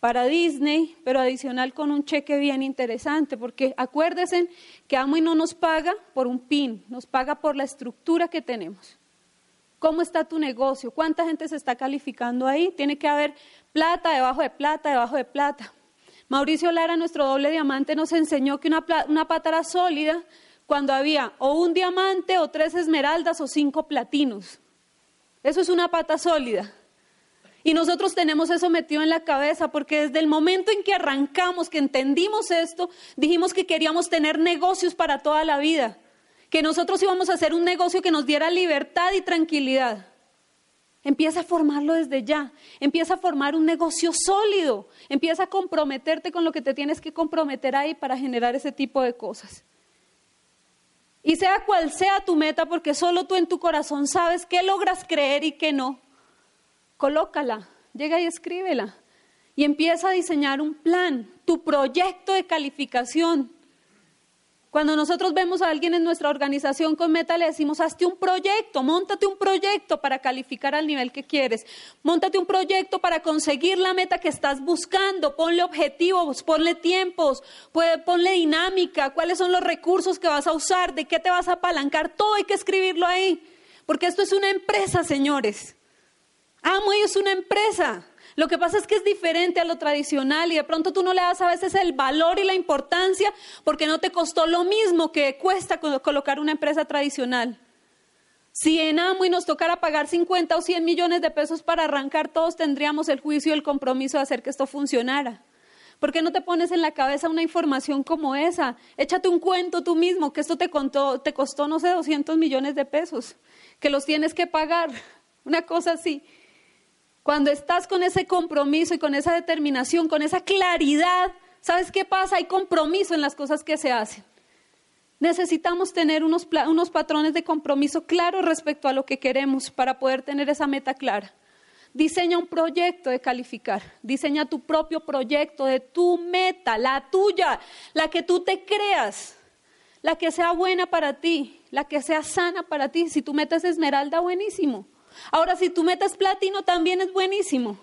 para Disney, pero adicional con un cheque bien interesante, porque acuérdense que Amway no nos paga por un PIN, nos paga por la estructura que tenemos. ¿Cómo está tu negocio? ¿Cuánta gente se está calificando ahí? Tiene que haber plata debajo de plata, debajo de plata. Mauricio Lara, nuestro doble diamante, nos enseñó que una, una pata era sólida cuando había o un diamante o tres esmeraldas o cinco platinos. Eso es una pata sólida. Y nosotros tenemos eso metido en la cabeza porque desde el momento en que arrancamos, que entendimos esto, dijimos que queríamos tener negocios para toda la vida que nosotros íbamos a hacer un negocio que nos diera libertad y tranquilidad. Empieza a formarlo desde ya. Empieza a formar un negocio sólido. Empieza a comprometerte con lo que te tienes que comprometer ahí para generar ese tipo de cosas. Y sea cual sea tu meta, porque solo tú en tu corazón sabes qué logras creer y qué no, colócala, llega y escríbela. Y empieza a diseñar un plan, tu proyecto de calificación, cuando nosotros vemos a alguien en nuestra organización con meta, le decimos, hazte un proyecto, montate un proyecto para calificar al nivel que quieres, montate un proyecto para conseguir la meta que estás buscando, ponle objetivos, ponle tiempos, ponle dinámica, cuáles son los recursos que vas a usar, de qué te vas a apalancar, todo hay que escribirlo ahí, porque esto es una empresa, señores. Amo, es una empresa. Lo que pasa es que es diferente a lo tradicional y de pronto tú no le das a veces el valor y la importancia porque no te costó lo mismo que cuesta colocar una empresa tradicional. Si en y nos tocara pagar 50 o 100 millones de pesos para arrancar, todos tendríamos el juicio y el compromiso de hacer que esto funcionara. ¿Por qué no te pones en la cabeza una información como esa? Échate un cuento tú mismo, que esto te, te costó, no sé, 200 millones de pesos, que los tienes que pagar. Una cosa así. Cuando estás con ese compromiso y con esa determinación, con esa claridad, ¿sabes qué pasa? Hay compromiso en las cosas que se hacen. Necesitamos tener unos, unos patrones de compromiso claros respecto a lo que queremos para poder tener esa meta clara. Diseña un proyecto de calificar. Diseña tu propio proyecto de tu meta, la tuya, la que tú te creas, la que sea buena para ti, la que sea sana para ti. Si tu meta es esmeralda, buenísimo. Ahora, si tu meta es platino, también es buenísimo.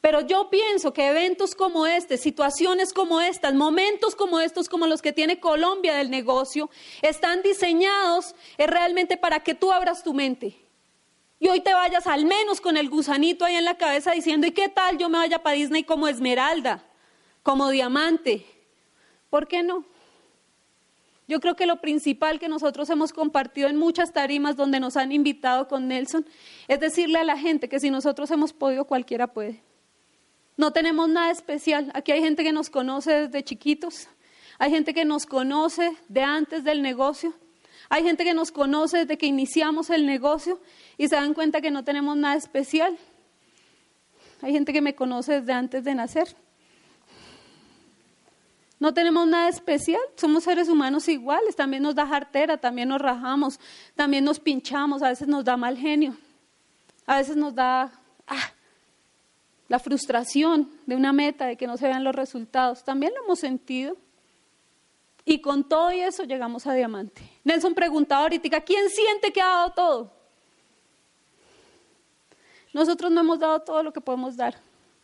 Pero yo pienso que eventos como este, situaciones como estas, momentos como estos, como los que tiene Colombia del negocio, están diseñados realmente para que tú abras tu mente y hoy te vayas al menos con el gusanito ahí en la cabeza diciendo, ¿y qué tal yo me vaya para Disney como esmeralda, como diamante? ¿Por qué no? Yo creo que lo principal que nosotros hemos compartido en muchas tarimas donde nos han invitado con Nelson es decirle a la gente que si nosotros hemos podido, cualquiera puede. No tenemos nada especial. Aquí hay gente que nos conoce desde chiquitos, hay gente que nos conoce de antes del negocio, hay gente que nos conoce desde que iniciamos el negocio y se dan cuenta que no tenemos nada especial. Hay gente que me conoce desde antes de nacer. No tenemos nada especial, somos seres humanos iguales, también nos da jartera, también nos rajamos, también nos pinchamos, a veces nos da mal genio, a veces nos da ah, la frustración de una meta, de que no se vean los resultados, también lo hemos sentido. Y con todo eso llegamos a diamante. Nelson preguntaba ahorita, ¿quién siente que ha dado todo? Nosotros no hemos dado todo lo que podemos dar.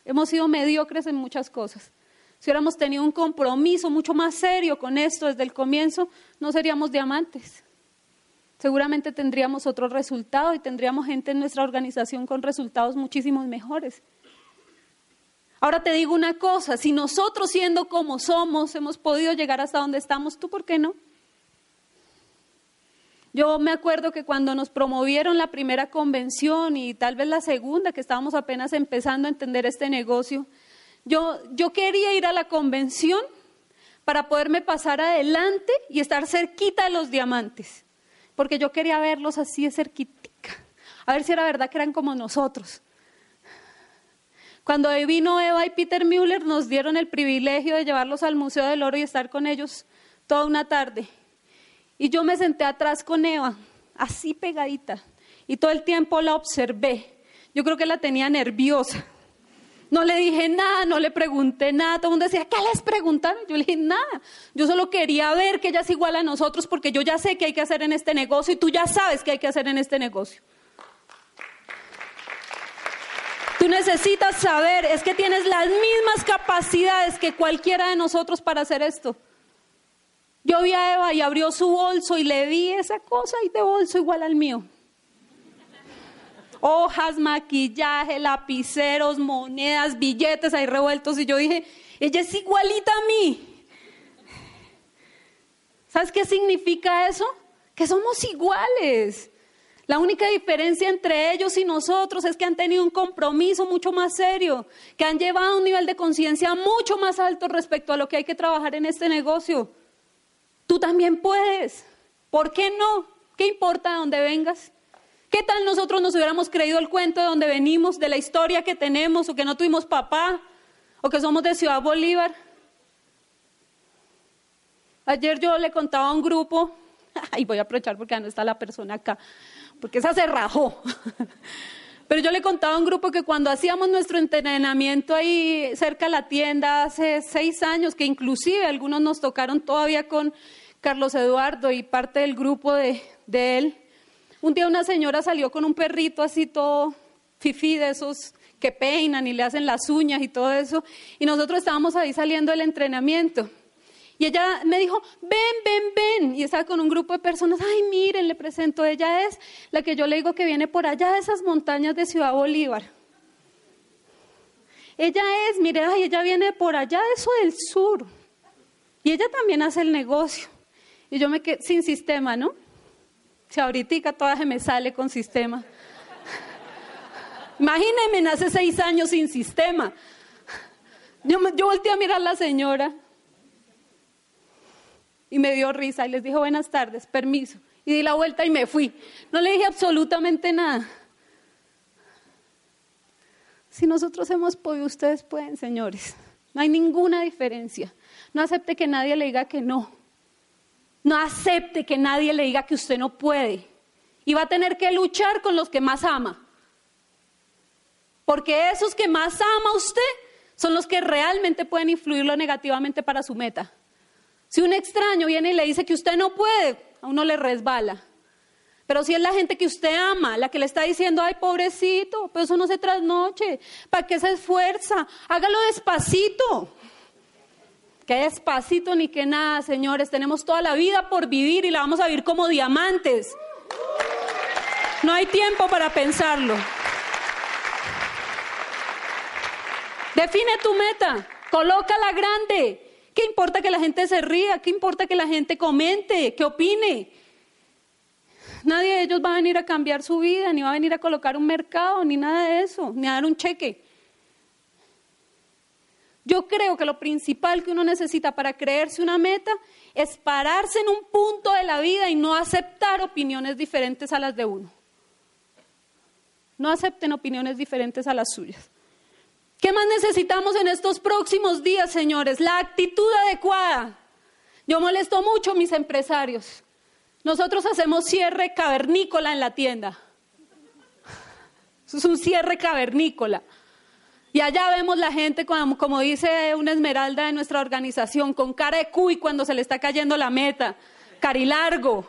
Hemos sido mediocres en muchas cosas. Si hubiéramos tenido un compromiso mucho más serio con esto desde el comienzo, no seríamos diamantes. Seguramente tendríamos otro resultado y tendríamos gente en nuestra organización con resultados muchísimos mejores. Ahora te digo una cosa, si nosotros siendo como somos hemos podido llegar hasta donde estamos, ¿tú por qué no? Yo me acuerdo que cuando nos promovieron la primera convención y tal vez la segunda, que estábamos apenas empezando a entender este negocio, yo, yo quería ir a la convención para poderme pasar adelante y estar cerquita de los diamantes, porque yo quería verlos así de cerquitica, a ver si era verdad que eran como nosotros. Cuando vino Eva y Peter Müller nos dieron el privilegio de llevarlos al Museo del Oro y estar con ellos toda una tarde. Y yo me senté atrás con Eva, así pegadita, y todo el tiempo la observé. Yo creo que la tenía nerviosa. No le dije nada, no le pregunté nada. Todo el mundo decía, ¿qué les preguntaron? Yo le dije, nada. Yo solo quería ver que ella es igual a nosotros porque yo ya sé qué hay que hacer en este negocio y tú ya sabes qué hay que hacer en este negocio. Tú necesitas saber, es que tienes las mismas capacidades que cualquiera de nosotros para hacer esto. Yo vi a Eva y abrió su bolso y le vi esa cosa y de bolso igual al mío. Hojas, maquillaje, lapiceros, monedas, billetes ahí revueltos y yo dije, ella es igualita a mí. ¿Sabes qué significa eso? Que somos iguales. La única diferencia entre ellos y nosotros es que han tenido un compromiso mucho más serio, que han llevado un nivel de conciencia mucho más alto respecto a lo que hay que trabajar en este negocio. Tú también puedes. ¿Por qué no? ¿Qué importa de dónde vengas? ¿Qué tal nosotros nos hubiéramos creído el cuento de dónde venimos, de la historia que tenemos, o que no tuvimos papá, o que somos de Ciudad Bolívar? Ayer yo le contaba a un grupo, y voy a aprovechar porque no está la persona acá, porque esa se rajó. Pero yo le contaba a un grupo que cuando hacíamos nuestro entrenamiento ahí cerca de la tienda hace seis años, que inclusive algunos nos tocaron todavía con Carlos Eduardo y parte del grupo de, él, un día una señora salió con un perrito así todo fifí de esos que peinan y le hacen las uñas y todo eso, y nosotros estábamos ahí saliendo del entrenamiento. Y ella me dijo, ven, ven, ven. Y estaba con un grupo de personas, ay, miren, le presento, ella es la que yo le digo que viene por allá de esas montañas de Ciudad Bolívar. Ella es, mire, ay, ella viene por allá de eso del sur. Y ella también hace el negocio. Y yo me quedé sin sistema, ¿no? Si ahorita toda se me sale con sistema. Imagínense, hace seis años sin sistema. Yo, yo volteé a mirar a la señora y me dio risa y les dijo buenas tardes, permiso. Y di la vuelta y me fui. No le dije absolutamente nada. Si nosotros hemos podido, ustedes pueden, señores. No hay ninguna diferencia. No acepte que nadie le diga que no. No acepte que nadie le diga que usted no puede. Y va a tener que luchar con los que más ama. Porque esos que más ama usted son los que realmente pueden influirlo negativamente para su meta. Si un extraño viene y le dice que usted no puede, a uno le resbala. Pero si es la gente que usted ama, la que le está diciendo, ay, pobrecito, pero eso no se trasnoche, ¿para qué se esfuerza? Hágalo despacito. Que despacito ni que nada, señores, tenemos toda la vida por vivir y la vamos a vivir como diamantes. No hay tiempo para pensarlo. Define tu meta, colócala grande. ¿Qué importa que la gente se ría? ¿Qué importa que la gente comente? ¿Qué opine? Nadie de ellos va a venir a cambiar su vida, ni va a venir a colocar un mercado, ni nada de eso, ni a dar un cheque. Yo creo que lo principal que uno necesita para creerse una meta es pararse en un punto de la vida y no aceptar opiniones diferentes a las de uno. No acepten opiniones diferentes a las suyas. ¿Qué más necesitamos en estos próximos días, señores? La actitud adecuada. Yo molesto mucho a mis empresarios. Nosotros hacemos cierre cavernícola en la tienda. Eso es un cierre cavernícola. Y allá vemos la gente, como, dice una esmeralda de nuestra organización, con cara de cuy cuando se le está cayendo la meta, carilargo.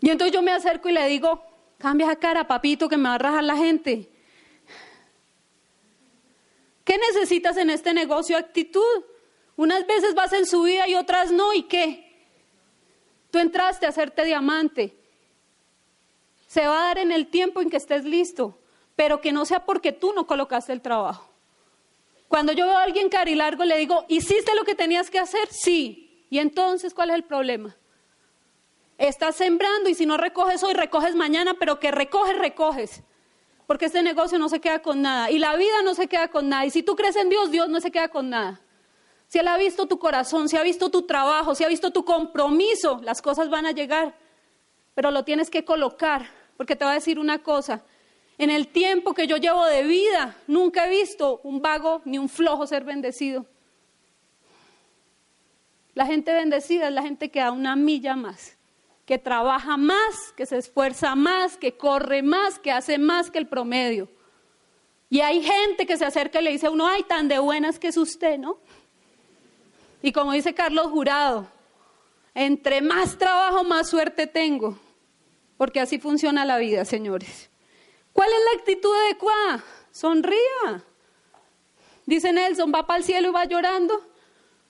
Y entonces yo me acerco y le digo, cambia esa cara, papito, que me va a rajar la gente. ¿Qué necesitas en este negocio? Actitud. Unas veces vas en su vida y otras no. ¿Y qué? Tú entraste a hacerte diamante. Se va a dar en el tiempo en que estés listo, pero que no sea porque tú no colocaste el trabajo. Cuando yo veo a alguien carilargo, le digo, ¿hiciste lo que tenías que hacer? Sí. ¿Y entonces cuál es el problema? Estás sembrando y si no recoges hoy, recoges mañana, pero que recoges, recoges porque este negocio no se queda con nada y la vida no se queda con nada. Y si tú crees en Dios, Dios no se queda con nada. Si Él ha visto tu corazón, si ha visto tu trabajo, si ha visto tu compromiso, las cosas van a llegar. Pero lo tienes que colocar, porque te voy a decir una cosa. En el tiempo que yo llevo de vida, nunca he visto un vago ni un flojo ser bendecido. La gente bendecida es la gente que da una milla más que trabaja más, que se esfuerza más, que corre más, que hace más que el promedio. Y hay gente que se acerca y le dice a uno, ay, tan de buenas que es usted, ¿no? Y como dice Carlos Jurado, entre más trabajo, más suerte tengo, porque así funciona la vida, señores. ¿Cuál es la actitud adecuada? Sonría. Dice Nelson, va para el cielo y va llorando.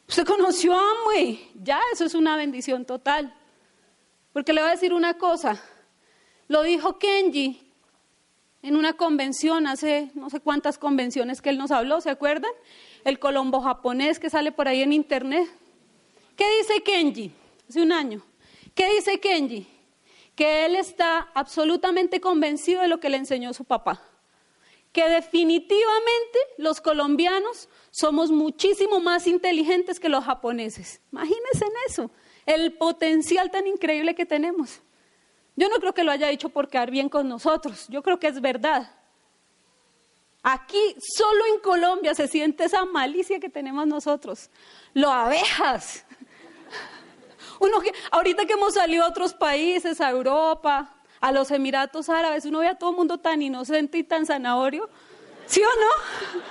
Usted conoció a Amway. Ya, eso es una bendición total. Porque le voy a decir una cosa, lo dijo Kenji en una convención, hace no sé cuántas convenciones que él nos habló, ¿se acuerdan? El colombo japonés que sale por ahí en internet. ¿Qué dice Kenji? Hace un año. ¿Qué dice Kenji? Que él está absolutamente convencido de lo que le enseñó su papá. Que definitivamente los colombianos somos muchísimo más inteligentes que los japoneses. Imagínense en eso el potencial tan increíble que tenemos. Yo no creo que lo haya dicho por quedar bien con nosotros, yo creo que es verdad. Aquí, solo en Colombia, se siente esa malicia que tenemos nosotros. Lo abejas. Uno que, ahorita que hemos salido a otros países, a Europa, a los Emiratos Árabes, uno ve a todo el mundo tan inocente y tan zanahorio. ¿Sí o no?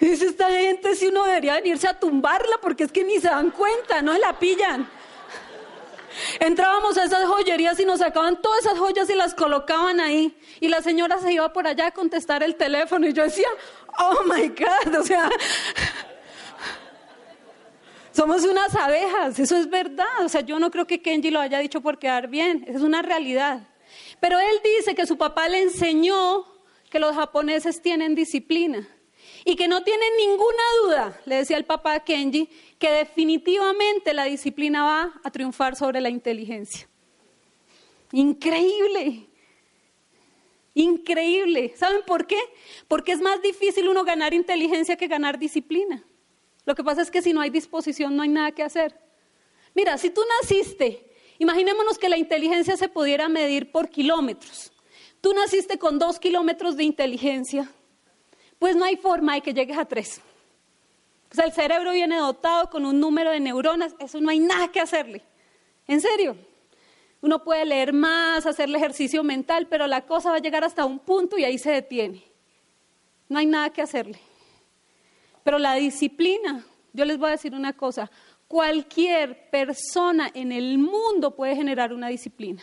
Dice esta gente si uno debería venirse a tumbarla porque es que ni se dan cuenta, no se la pillan. Entrábamos a esas joyerías y nos sacaban todas esas joyas y las colocaban ahí. Y la señora se iba por allá a contestar el teléfono y yo decía, oh my God, o sea, somos unas abejas, eso es verdad. O sea, yo no creo que Kenji lo haya dicho por quedar bien, es una realidad. Pero él dice que su papá le enseñó que los japoneses tienen disciplina y que no tiene ninguna duda, le decía el papá a Kenji, que definitivamente la disciplina va a triunfar sobre la inteligencia. Increíble. Increíble. ¿Saben por qué? Porque es más difícil uno ganar inteligencia que ganar disciplina. Lo que pasa es que si no hay disposición no hay nada que hacer. Mira, si tú naciste, imaginémonos que la inteligencia se pudiera medir por kilómetros. Tú naciste con dos kilómetros de inteligencia, pues no hay forma de que llegues a tres. O el cerebro viene dotado con un número de neuronas, eso no hay nada que hacerle. En serio. Uno puede leer más, hacerle ejercicio mental, pero la cosa va a llegar hasta un punto y ahí se detiene. No hay nada que hacerle. Pero la disciplina, yo les voy a decir una cosa, cualquier persona en el mundo puede generar una disciplina.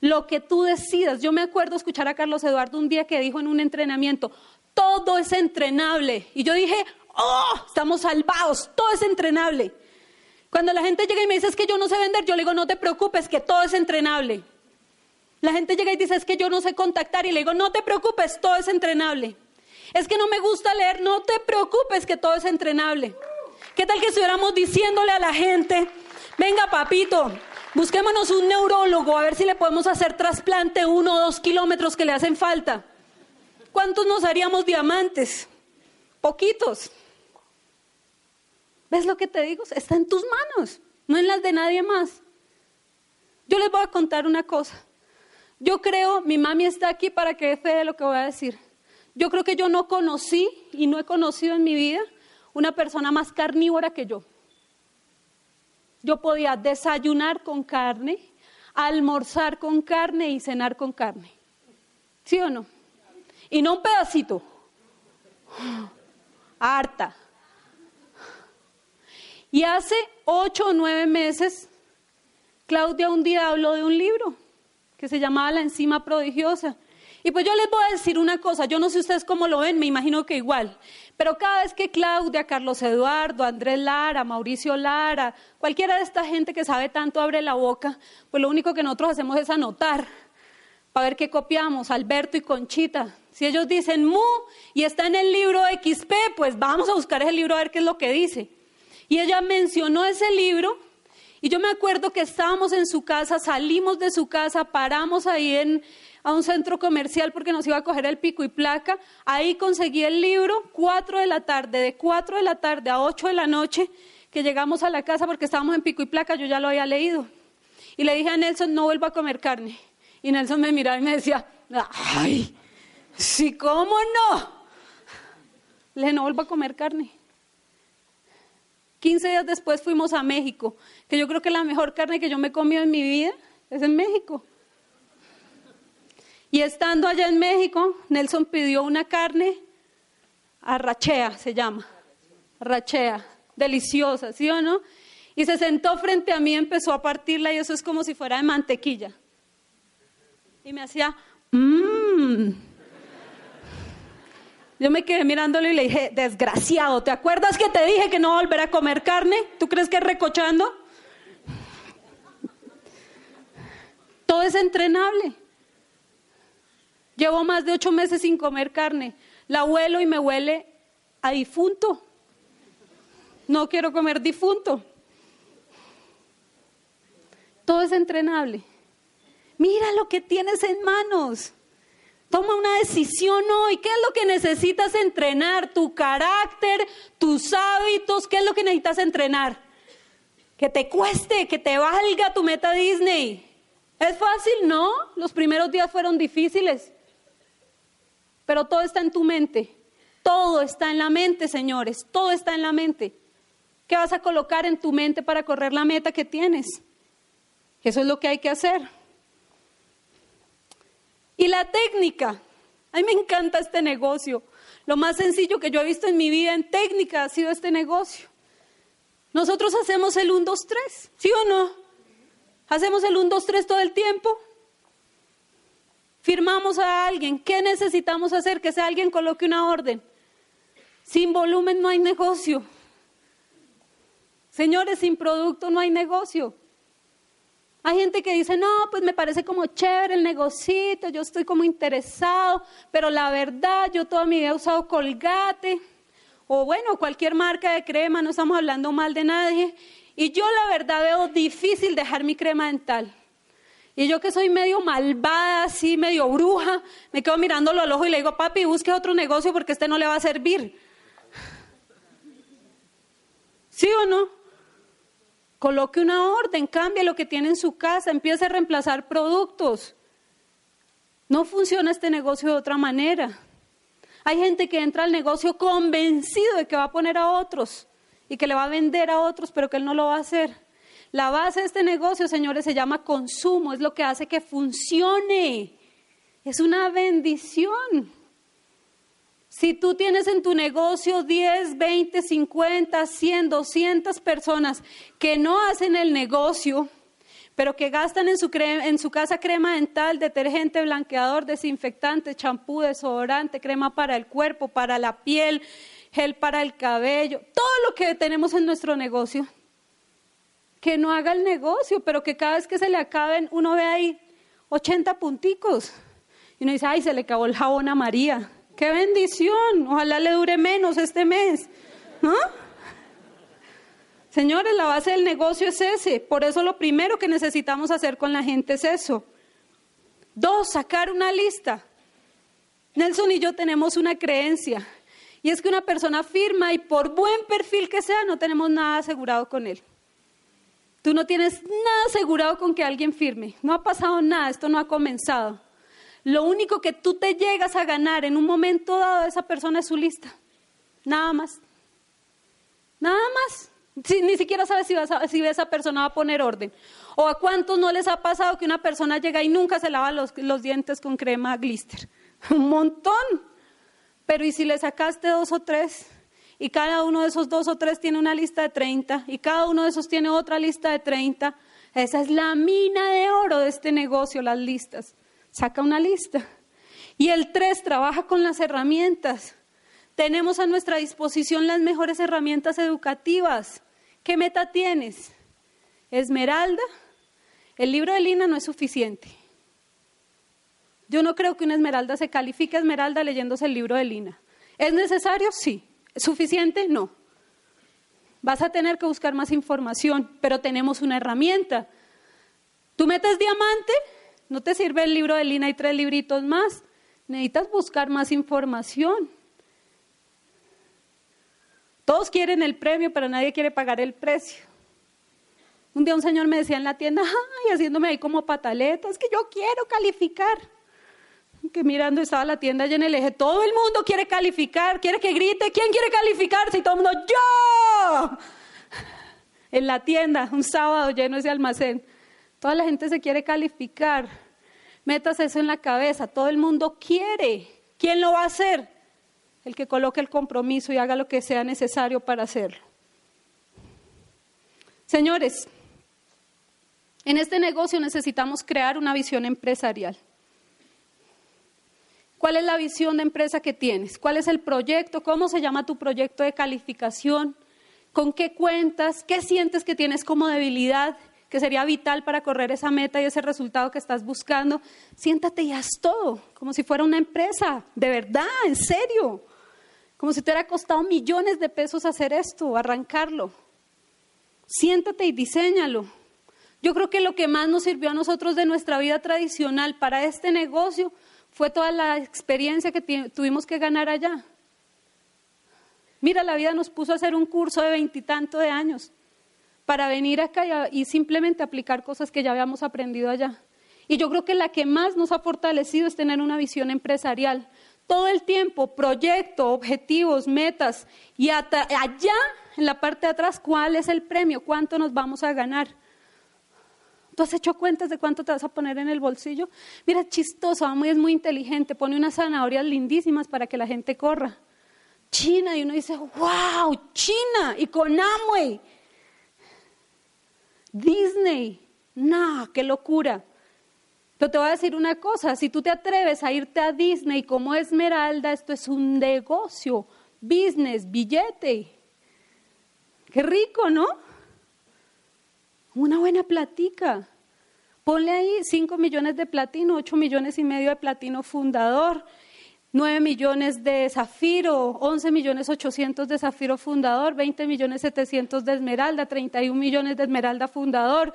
Lo que tú decidas. Yo me acuerdo escuchar a Carlos Eduardo un día que dijo en un entrenamiento, todo es entrenable. Y yo dije, oh, estamos salvados, todo es entrenable. Cuando la gente llega y me dice es que yo no sé vender, yo le digo no te preocupes, que todo es entrenable. La gente llega y dice es que yo no sé contactar y le digo no te preocupes, todo es entrenable. Es que no me gusta leer, no te preocupes, que todo es entrenable. ¿Qué tal que estuviéramos diciéndole a la gente, venga papito, busquémonos un neurólogo a ver si le podemos hacer trasplante uno o dos kilómetros que le hacen falta? ¿Cuántos nos haríamos diamantes? Poquitos. ¿Ves lo que te digo? Está en tus manos, no en las de nadie más. Yo les voy a contar una cosa. Yo creo, mi mami está aquí para que de lo que voy a decir. Yo creo que yo no conocí y no he conocido en mi vida una persona más carnívora que yo. Yo podía desayunar con carne, almorzar con carne y cenar con carne. ¿Sí o no? Y no un pedacito. Harta. Y hace ocho o nueve meses, Claudia un día habló de un libro que se llamaba La enzima prodigiosa. Y pues yo les voy a decir una cosa, yo no sé ustedes cómo lo ven, me imagino que igual, pero cada vez que Claudia, Carlos Eduardo, Andrés Lara, Mauricio Lara, cualquiera de esta gente que sabe tanto abre la boca, pues lo único que nosotros hacemos es anotar para ver qué copiamos, Alberto y Conchita. Si ellos dicen mu y está en el libro XP, pues vamos a buscar ese libro a ver qué es lo que dice. Y ella mencionó ese libro y yo me acuerdo que estábamos en su casa, salimos de su casa, paramos ahí en, a un centro comercial porque nos iba a coger el pico y placa. Ahí conseguí el libro, cuatro de la tarde, de cuatro de la tarde a ocho de la noche, que llegamos a la casa porque estábamos en pico y placa, yo ya lo había leído. Y le dije a Nelson, no vuelva a comer carne. Y Nelson me miraba y me decía, ay, sí, ¿cómo no? Le dije, no vuelva a comer carne. 15 días después fuimos a México, que yo creo que la mejor carne que yo me he comido en mi vida es en México. Y estando allá en México, Nelson pidió una carne arrachea, se llama, arrachea, deliciosa, ¿sí o no? Y se sentó frente a mí, empezó a partirla y eso es como si fuera de mantequilla. Y me hacía, mmm, yo me quedé mirándolo y le dije, desgraciado, ¿te acuerdas que te dije que no volver a comer carne? ¿Tú crees que es recochando? Todo es entrenable. Llevo más de ocho meses sin comer carne. La huelo y me huele a difunto. No quiero comer difunto. Todo es entrenable. Mira lo que tienes en manos. Toma una decisión hoy. ¿Qué es lo que necesitas entrenar? Tu carácter, tus hábitos. ¿Qué es lo que necesitas entrenar? Que te cueste, que te valga tu meta Disney. ¿Es fácil? No. Los primeros días fueron difíciles. Pero todo está en tu mente. Todo está en la mente, señores. Todo está en la mente. ¿Qué vas a colocar en tu mente para correr la meta que tienes? Eso es lo que hay que hacer. Y la técnica. A mí me encanta este negocio. Lo más sencillo que yo he visto en mi vida en técnica ha sido este negocio. Nosotros hacemos el 1, 2, 3, ¿sí o no? Hacemos el 1, 2, 3 todo el tiempo. Firmamos a alguien. ¿Qué necesitamos hacer? Que sea alguien coloque una orden. Sin volumen no hay negocio. Señores, sin producto no hay negocio. Hay gente que dice, no, pues me parece como chévere el negocito, yo estoy como interesado, pero la verdad, yo toda mi vida he usado colgate. o bueno, cualquier marca de crema, no estamos hablando mal de nadie. Y yo la verdad veo difícil dejar mi crema dental. Y yo que soy medio malvada, así, medio bruja, me quedo mirándolo al ojo y le digo, papi, busque otro negocio porque este no le va a servir. ¿Sí o no? Coloque una orden, cambie lo que tiene en su casa, empiece a reemplazar productos. No funciona este negocio de otra manera. Hay gente que entra al negocio convencido de que va a poner a otros y que le va a vender a otros, pero que él no lo va a hacer. La base de este negocio, señores, se llama consumo, es lo que hace que funcione. Es una bendición. Si tú tienes en tu negocio 10, 20, 50, 100, 200 personas que no hacen el negocio, pero que gastan en su, en su casa crema dental, detergente, blanqueador, desinfectante, champú, desodorante, crema para el cuerpo, para la piel, gel para el cabello, todo lo que tenemos en nuestro negocio, que no haga el negocio, pero que cada vez que se le acaben, uno ve ahí 80 punticos. Y uno dice, ay, se le acabó el jabón a María. ¡Qué bendición! Ojalá le dure menos este mes. ¿No? Señores, la base del negocio es ese. Por eso lo primero que necesitamos hacer con la gente es eso. Dos, sacar una lista. Nelson y yo tenemos una creencia. Y es que una persona firma y por buen perfil que sea, no tenemos nada asegurado con él. Tú no tienes nada asegurado con que alguien firme. No ha pasado nada, esto no ha comenzado. Lo único que tú te llegas a ganar en un momento dado de esa persona es su lista. Nada más. Nada más. ni siquiera sabes si, esa persona va a poner orden. O a cuántos no les ha pasado que una persona llega y nunca se lava los, los dientes con crema glister. Un montón. Pero ¿y si le sacaste dos o tres? Y cada uno de esos dos o tres tiene una lista de 30 y cada uno de esos tiene otra lista de 30. Esa es la mina de oro de este negocio, las listas. Saca una lista. Y el tres trabaja con las herramientas. Tenemos a nuestra disposición las mejores herramientas educativas. ¿Qué meta tienes? Esmeralda. El libro de Lina no es suficiente. Yo no creo que una esmeralda se califique esmeralda leyéndose el libro de Lina. ¿Es necesario? Sí. ¿Suficiente? No. Vas a tener que buscar más información, pero tenemos una herramienta. Tú metes diamante, no te sirve el libro de Lina y tres libritos más. Necesitas buscar más información. Todos quieren el premio, pero nadie quiere pagar el precio. Un día un señor me decía en la tienda, ay, haciéndome ahí como pataletas, que yo quiero calificar que mirando estaba la tienda llena y le dije, todo el mundo quiere calificar, quiere que grite, ¿quién quiere calificar? Si todo el mundo, yo. En la tienda, un sábado lleno ese almacén. Toda la gente se quiere calificar. Metas eso en la cabeza, todo el mundo quiere. ¿Quién lo va a hacer? El que coloque el compromiso y haga lo que sea necesario para hacerlo. Señores, en este negocio necesitamos crear una visión empresarial. ¿Cuál es la visión de empresa que tienes? ¿Cuál es el proyecto? ¿Cómo se llama tu proyecto de calificación? ¿Con qué cuentas? ¿Qué sientes que tienes como debilidad? que sería vital para correr esa meta y ese resultado que estás buscando, siéntate y haz todo, como si fuera una empresa, de verdad, en serio, como si te hubiera costado millones de pesos hacer esto, arrancarlo. Siéntate y diséñalo. Yo creo que lo que más nos sirvió a nosotros de nuestra vida tradicional para este negocio fue toda la experiencia que tuvimos que ganar allá. Mira, la vida nos puso a hacer un curso de veintitantos de años para venir acá y, simplemente aplicar cosas que ya habíamos aprendido allá. Y yo creo que la que más nos ha fortalecido es tener una visión empresarial. Todo el tiempo, proyecto, objetivos, metas, y allá, en la parte de atrás, ¿cuál es el premio? ¿Cuánto nos vamos a ganar? ¿Tú has hecho cuentas de cuánto te vas a poner en el bolsillo? Mira, chistoso, muy es muy inteligente, pone unas zanahorias lindísimas para que la gente corra. China, y uno dice, wow, China, y con Amway. Disney, no, qué locura. Pero te voy a decir una cosa, si tú te atreves a irte a Disney como Esmeralda, esto es un negocio, business, billete. Qué rico, ¿no? Una buena platica. Ponle ahí 5 millones de platino, 8 millones y medio de platino fundador. 9 millones de Zafiro, 11 millones 800 de Zafiro Fundador, 20 millones 700 de Esmeralda, 31 millones de Esmeralda Fundador,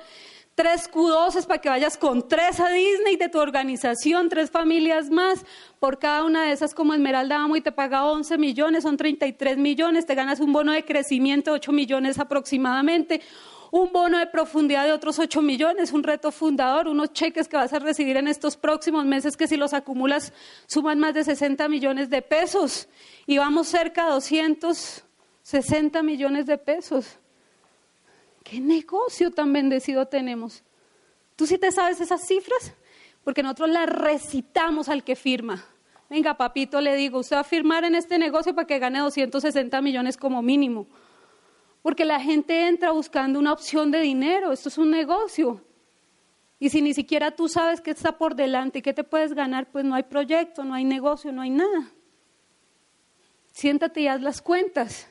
tres Q12 para que vayas con tres a Disney de tu organización, tres familias más, por cada una de esas como Esmeralda Amo y te paga 11 millones, son 33 millones, te ganas un bono de crecimiento de 8 millones aproximadamente, un bono de profundidad de otros 8 millones, un reto fundador, unos cheques que vas a recibir en estos próximos meses que si los acumulas suman más de 60 millones de pesos y vamos cerca de 260 millones de pesos. ¿Qué negocio tan bendecido tenemos? ¿Tú sí te sabes esas cifras? Porque nosotros las recitamos al que firma. Venga, papito, le digo, usted va a firmar en este negocio para que gane 260 millones como mínimo. Porque la gente entra buscando una opción de dinero, esto es un negocio. Y si ni siquiera tú sabes qué está por delante y qué te puedes ganar, pues no hay proyecto, no hay negocio, no hay nada. Siéntate y haz las cuentas.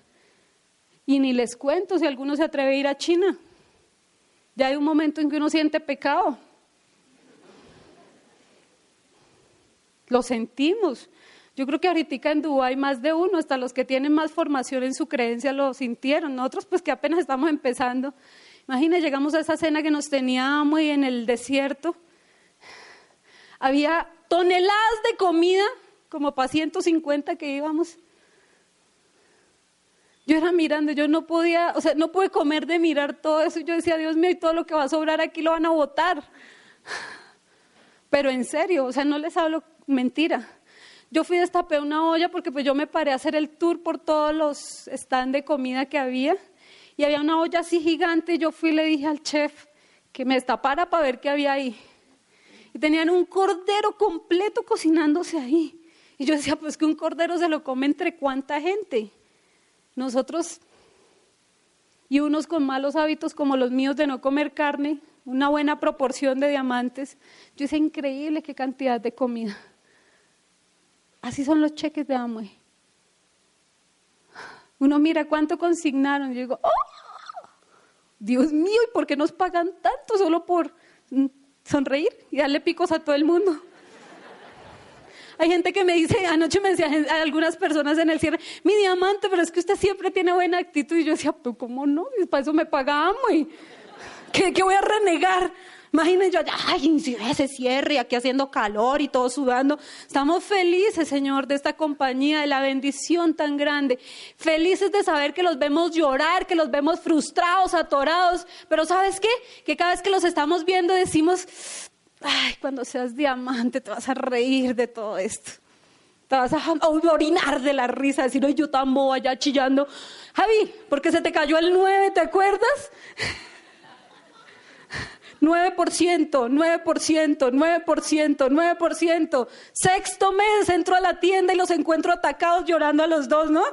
Y ni les cuento si alguno se atreve a ir a China. Ya hay un momento en que uno siente pecado. Lo sentimos. Yo creo que ahorita en Dubái más de uno, hasta los que tienen más formación en su creencia lo sintieron. Nosotros pues que apenas estamos empezando. Imagina, llegamos a esa cena que nos tenía muy en el desierto. Había toneladas de comida, como para 150 que íbamos. Yo era mirando, yo no podía, o sea, no pude comer de mirar todo eso. Yo decía, Dios mío, y todo lo que va a sobrar aquí lo van a botar. Pero en serio, o sea, no les hablo mentira. Yo fui destapé una olla porque pues yo me paré a hacer el tour por todos los stands de comida que había y había una olla así gigante yo fui y le dije al chef que me destapara para ver qué había ahí. Y tenían un cordero completo cocinándose ahí. Y yo decía, pues que un cordero se lo come entre cuánta gente. Nosotros y unos con malos hábitos como los míos de no comer carne, una buena proporción de diamantes. Yo decía, increíble qué cantidad de comida. Así son los cheques de Amway. Uno mira cuánto consignaron y yo digo, ¡oh! Dios mío, ¿y por qué nos pagan tanto solo por sonreír y darle picos a todo el mundo? Hay gente que me dice, anoche me decían algunas personas en el cierre, mi diamante, pero es que usted siempre tiene buena actitud. Y yo decía, pero ¿cómo no? Para eso me paga Amway. ¿Qué, ¿Qué voy a renegar? Imagínense yo, ay, ese cierre, aquí haciendo calor y todo sudando. Estamos felices, Señor, de esta compañía, de la bendición tan grande. Felices de saber que los vemos llorar, que los vemos frustrados, atorados. Pero ¿sabes qué? Que cada vez que los estamos viendo decimos, ay, cuando seas diamante te vas a reír de todo esto. Te vas a, orinar de la risa, decir, oye, yo tan boba allá chillando. Javi, porque se te cayó el 9, ¿te acuerdas? 9%, 9%, 9%, 9%. Sexto mes entro a la tienda y los encuentro atacados llorando a los dos, ¿no?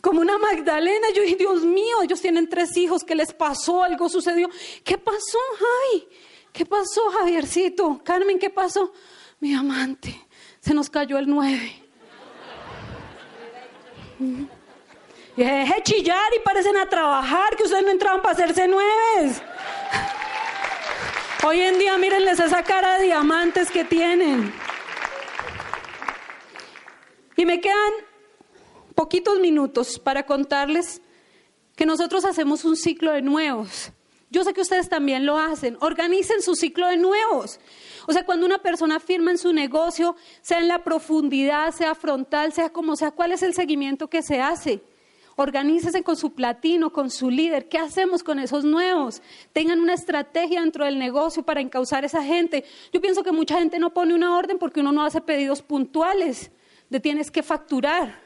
Como una Magdalena, yo Dios mío, ellos tienen tres hijos, ¿qué les pasó? Algo sucedió. ¿Qué pasó, Javi? ¿Qué pasó, Javiercito? Carmen, ¿qué pasó? Mi amante, se nos cayó el 9. Y deje chillar y parecen a trabajar, que ustedes no entraban para hacerse nueves. Hoy en día mírenles esa cara de diamantes que tienen. Y me quedan poquitos minutos para contarles que nosotros hacemos un ciclo de nuevos. Yo sé que ustedes también lo hacen. Organicen su ciclo de nuevos. O sea, cuando una persona firma en su negocio, sea en la profundidad, sea frontal, sea como sea, ¿cuál es el seguimiento que se hace? Organícese con su platino, con su líder. ¿Qué hacemos con esos nuevos? Tengan una estrategia dentro del negocio para encauzar a esa gente. Yo pienso que mucha gente no pone una orden porque uno no hace pedidos puntuales de tienes que facturar.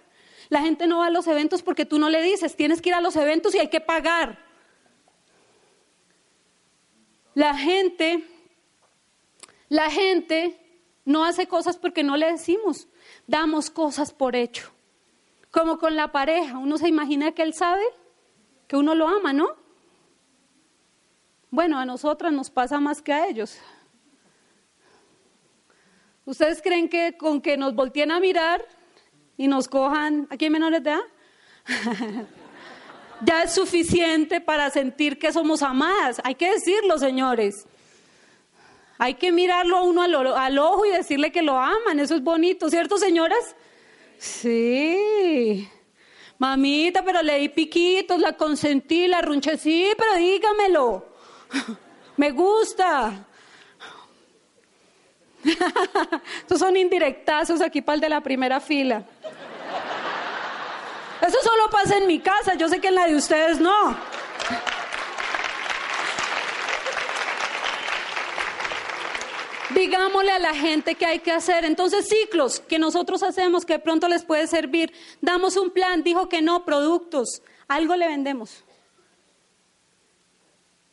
La gente no va a los eventos porque tú no le dices, tienes que ir a los eventos y hay que pagar. La gente, la gente no hace cosas porque no le decimos, damos cosas por hecho. Como con la pareja, uno se imagina que él sabe que uno lo ama, ¿no? Bueno, a nosotras nos pasa más que a ellos. ¿Ustedes creen que con que nos volteen a mirar y nos cojan, ¿aquí hay menores de edad? ya es suficiente para sentir que somos amadas. Hay que decirlo, señores. Hay que mirarlo a uno al, al ojo y decirle que lo aman. Eso es bonito, ¿cierto, señoras? Sí. Mamita, pero le di piquitos, la consentí, la runché. Sí, pero dígamelo. Me gusta. Estos son indirectazos aquí para el de la primera fila. Eso solo pasa en mi casa, yo sé que en la de ustedes no. Digámosle a la gente qué hay que hacer. Entonces, ciclos que nosotros hacemos que pronto les puede servir. Damos un plan, dijo que no, productos. Algo le vendemos.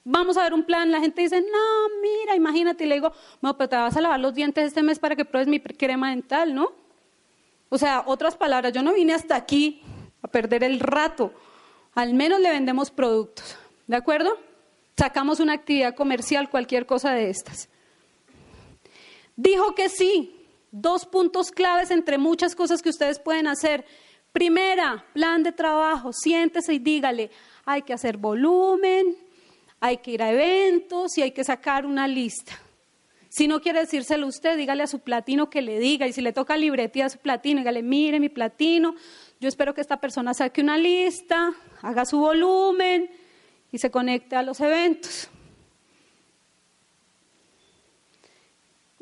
Vamos a ver un plan. La gente dice, no, mira, imagínate. Le digo, no, pero te vas a lavar los dientes este mes para que pruebes mi crema dental, ¿no? O sea, otras palabras, yo no vine hasta aquí a perder el rato. Al menos le vendemos productos. ¿De acuerdo? Sacamos una actividad comercial, cualquier cosa de estas. Dijo que sí. Dos puntos claves entre muchas cosas que ustedes pueden hacer. Primera, plan de trabajo. Siéntese y dígale, hay que hacer volumen, hay que ir a eventos y hay que sacar una lista. Si no quiere decírselo usted, dígale a su platino que le diga. Y si le toca libretía a su platino, dígale, mire mi platino, yo espero que esta persona saque una lista, haga su volumen y se conecte a los eventos.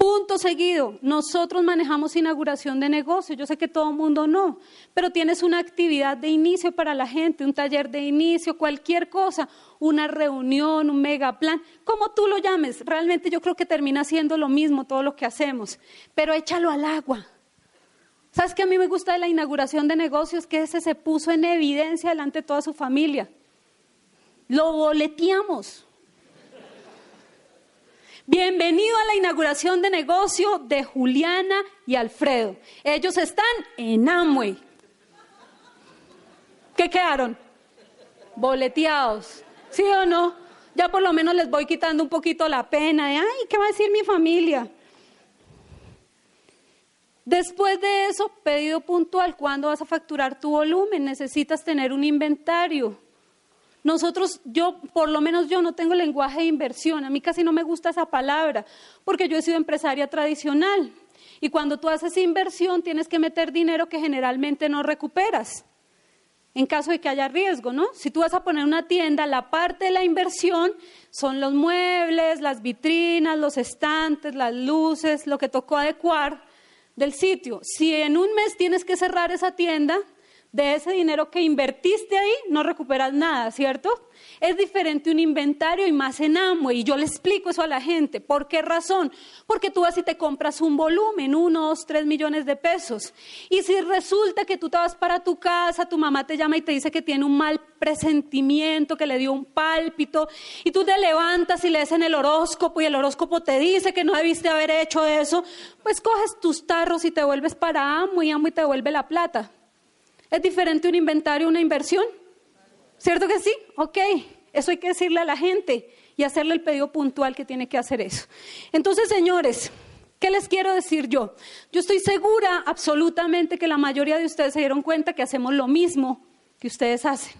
Punto seguido, nosotros manejamos inauguración de negocio, yo sé que todo el mundo no, pero tienes una actividad de inicio para la gente, un taller de inicio, cualquier cosa, una reunión, un mega plan, como tú lo llames, realmente yo creo que termina siendo lo mismo todo lo que hacemos, pero échalo al agua. ¿Sabes qué a mí me gusta de la inauguración de negocios? Que ese se puso en evidencia delante de toda su familia. Lo boleteamos. Bienvenido a la inauguración de negocio de Juliana y Alfredo. Ellos están en Amway. ¿Qué quedaron? Boleteados. ¿Sí o no? Ya por lo menos les voy quitando un poquito la pena de, ay, ¿qué va a decir mi familia? Después de eso, pedido puntual, ¿cuándo vas a facturar tu volumen? Necesitas tener un inventario. Nosotros, yo, por lo menos yo no tengo lenguaje de inversión, a mí casi no me gusta esa palabra, porque yo he sido empresaria tradicional. Y cuando tú haces inversión tienes que meter dinero que generalmente no recuperas, en caso de que haya riesgo, ¿no? Si tú vas a poner una tienda, la parte de la inversión son los muebles, las vitrinas, los estantes, las luces, lo que tocó adecuar del sitio. Si en un mes tienes que cerrar esa tienda, de ese dinero que invertiste ahí no recuperas nada, ¿cierto? Es diferente un inventario y más en Amway. Y yo le explico eso a la gente. ¿Por qué razón? Porque tú vas y te compras un volumen, unos tres millones de pesos. Y si resulta que tú te vas para tu casa, tu mamá te llama y te dice que tiene un mal presentimiento, que le dio un pálpito, y tú te levantas y lees en el horóscopo y el horóscopo te dice que no debiste haber hecho eso, pues coges tus tarros y te vuelves para Amway y Amway te devuelve la plata. ¿Es diferente un inventario a una inversión? ¿Cierto que sí? Ok, eso hay que decirle a la gente y hacerle el pedido puntual que tiene que hacer eso. Entonces, señores, ¿qué les quiero decir yo? Yo estoy segura absolutamente que la mayoría de ustedes se dieron cuenta que hacemos lo mismo que ustedes hacen.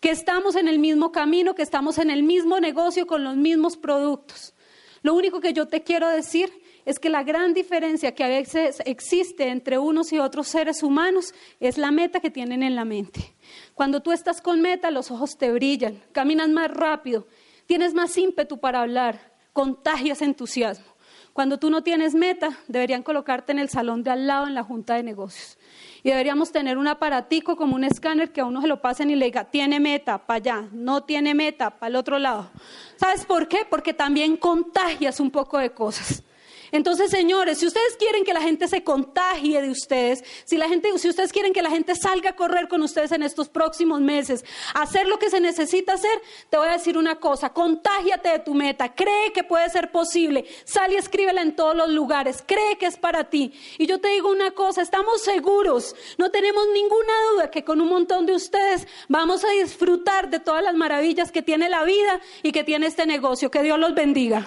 Que estamos en el mismo camino, que estamos en el mismo negocio con los mismos productos. Lo único que yo te quiero decir es que la gran diferencia que a veces existe entre unos y otros seres humanos es la meta que tienen en la mente. Cuando tú estás con meta, los ojos te brillan, caminas más rápido, tienes más ímpetu para hablar, contagias entusiasmo. Cuando tú no tienes meta, deberían colocarte en el salón de al lado en la junta de negocios. Y deberíamos tener un aparatico como un escáner que a uno se lo pasen y le diga, tiene meta para allá, no tiene meta para el otro lado. ¿Sabes por qué? Porque también contagias un poco de cosas. Entonces, señores, si ustedes quieren que la gente se contagie de ustedes, si si ustedes quieren que la gente salga a correr con ustedes en estos próximos meses, hacer lo que se necesita hacer, te voy a decir una cosa, contágiate de tu meta, cree que puede ser posible, sal y escríbela en todos los lugares, cree que es para ti. Y yo te digo una cosa, estamos seguros, no tenemos ninguna duda que con un montón de ustedes vamos a disfrutar de todas las maravillas que tiene la vida y que tiene este negocio. Que Dios los bendiga.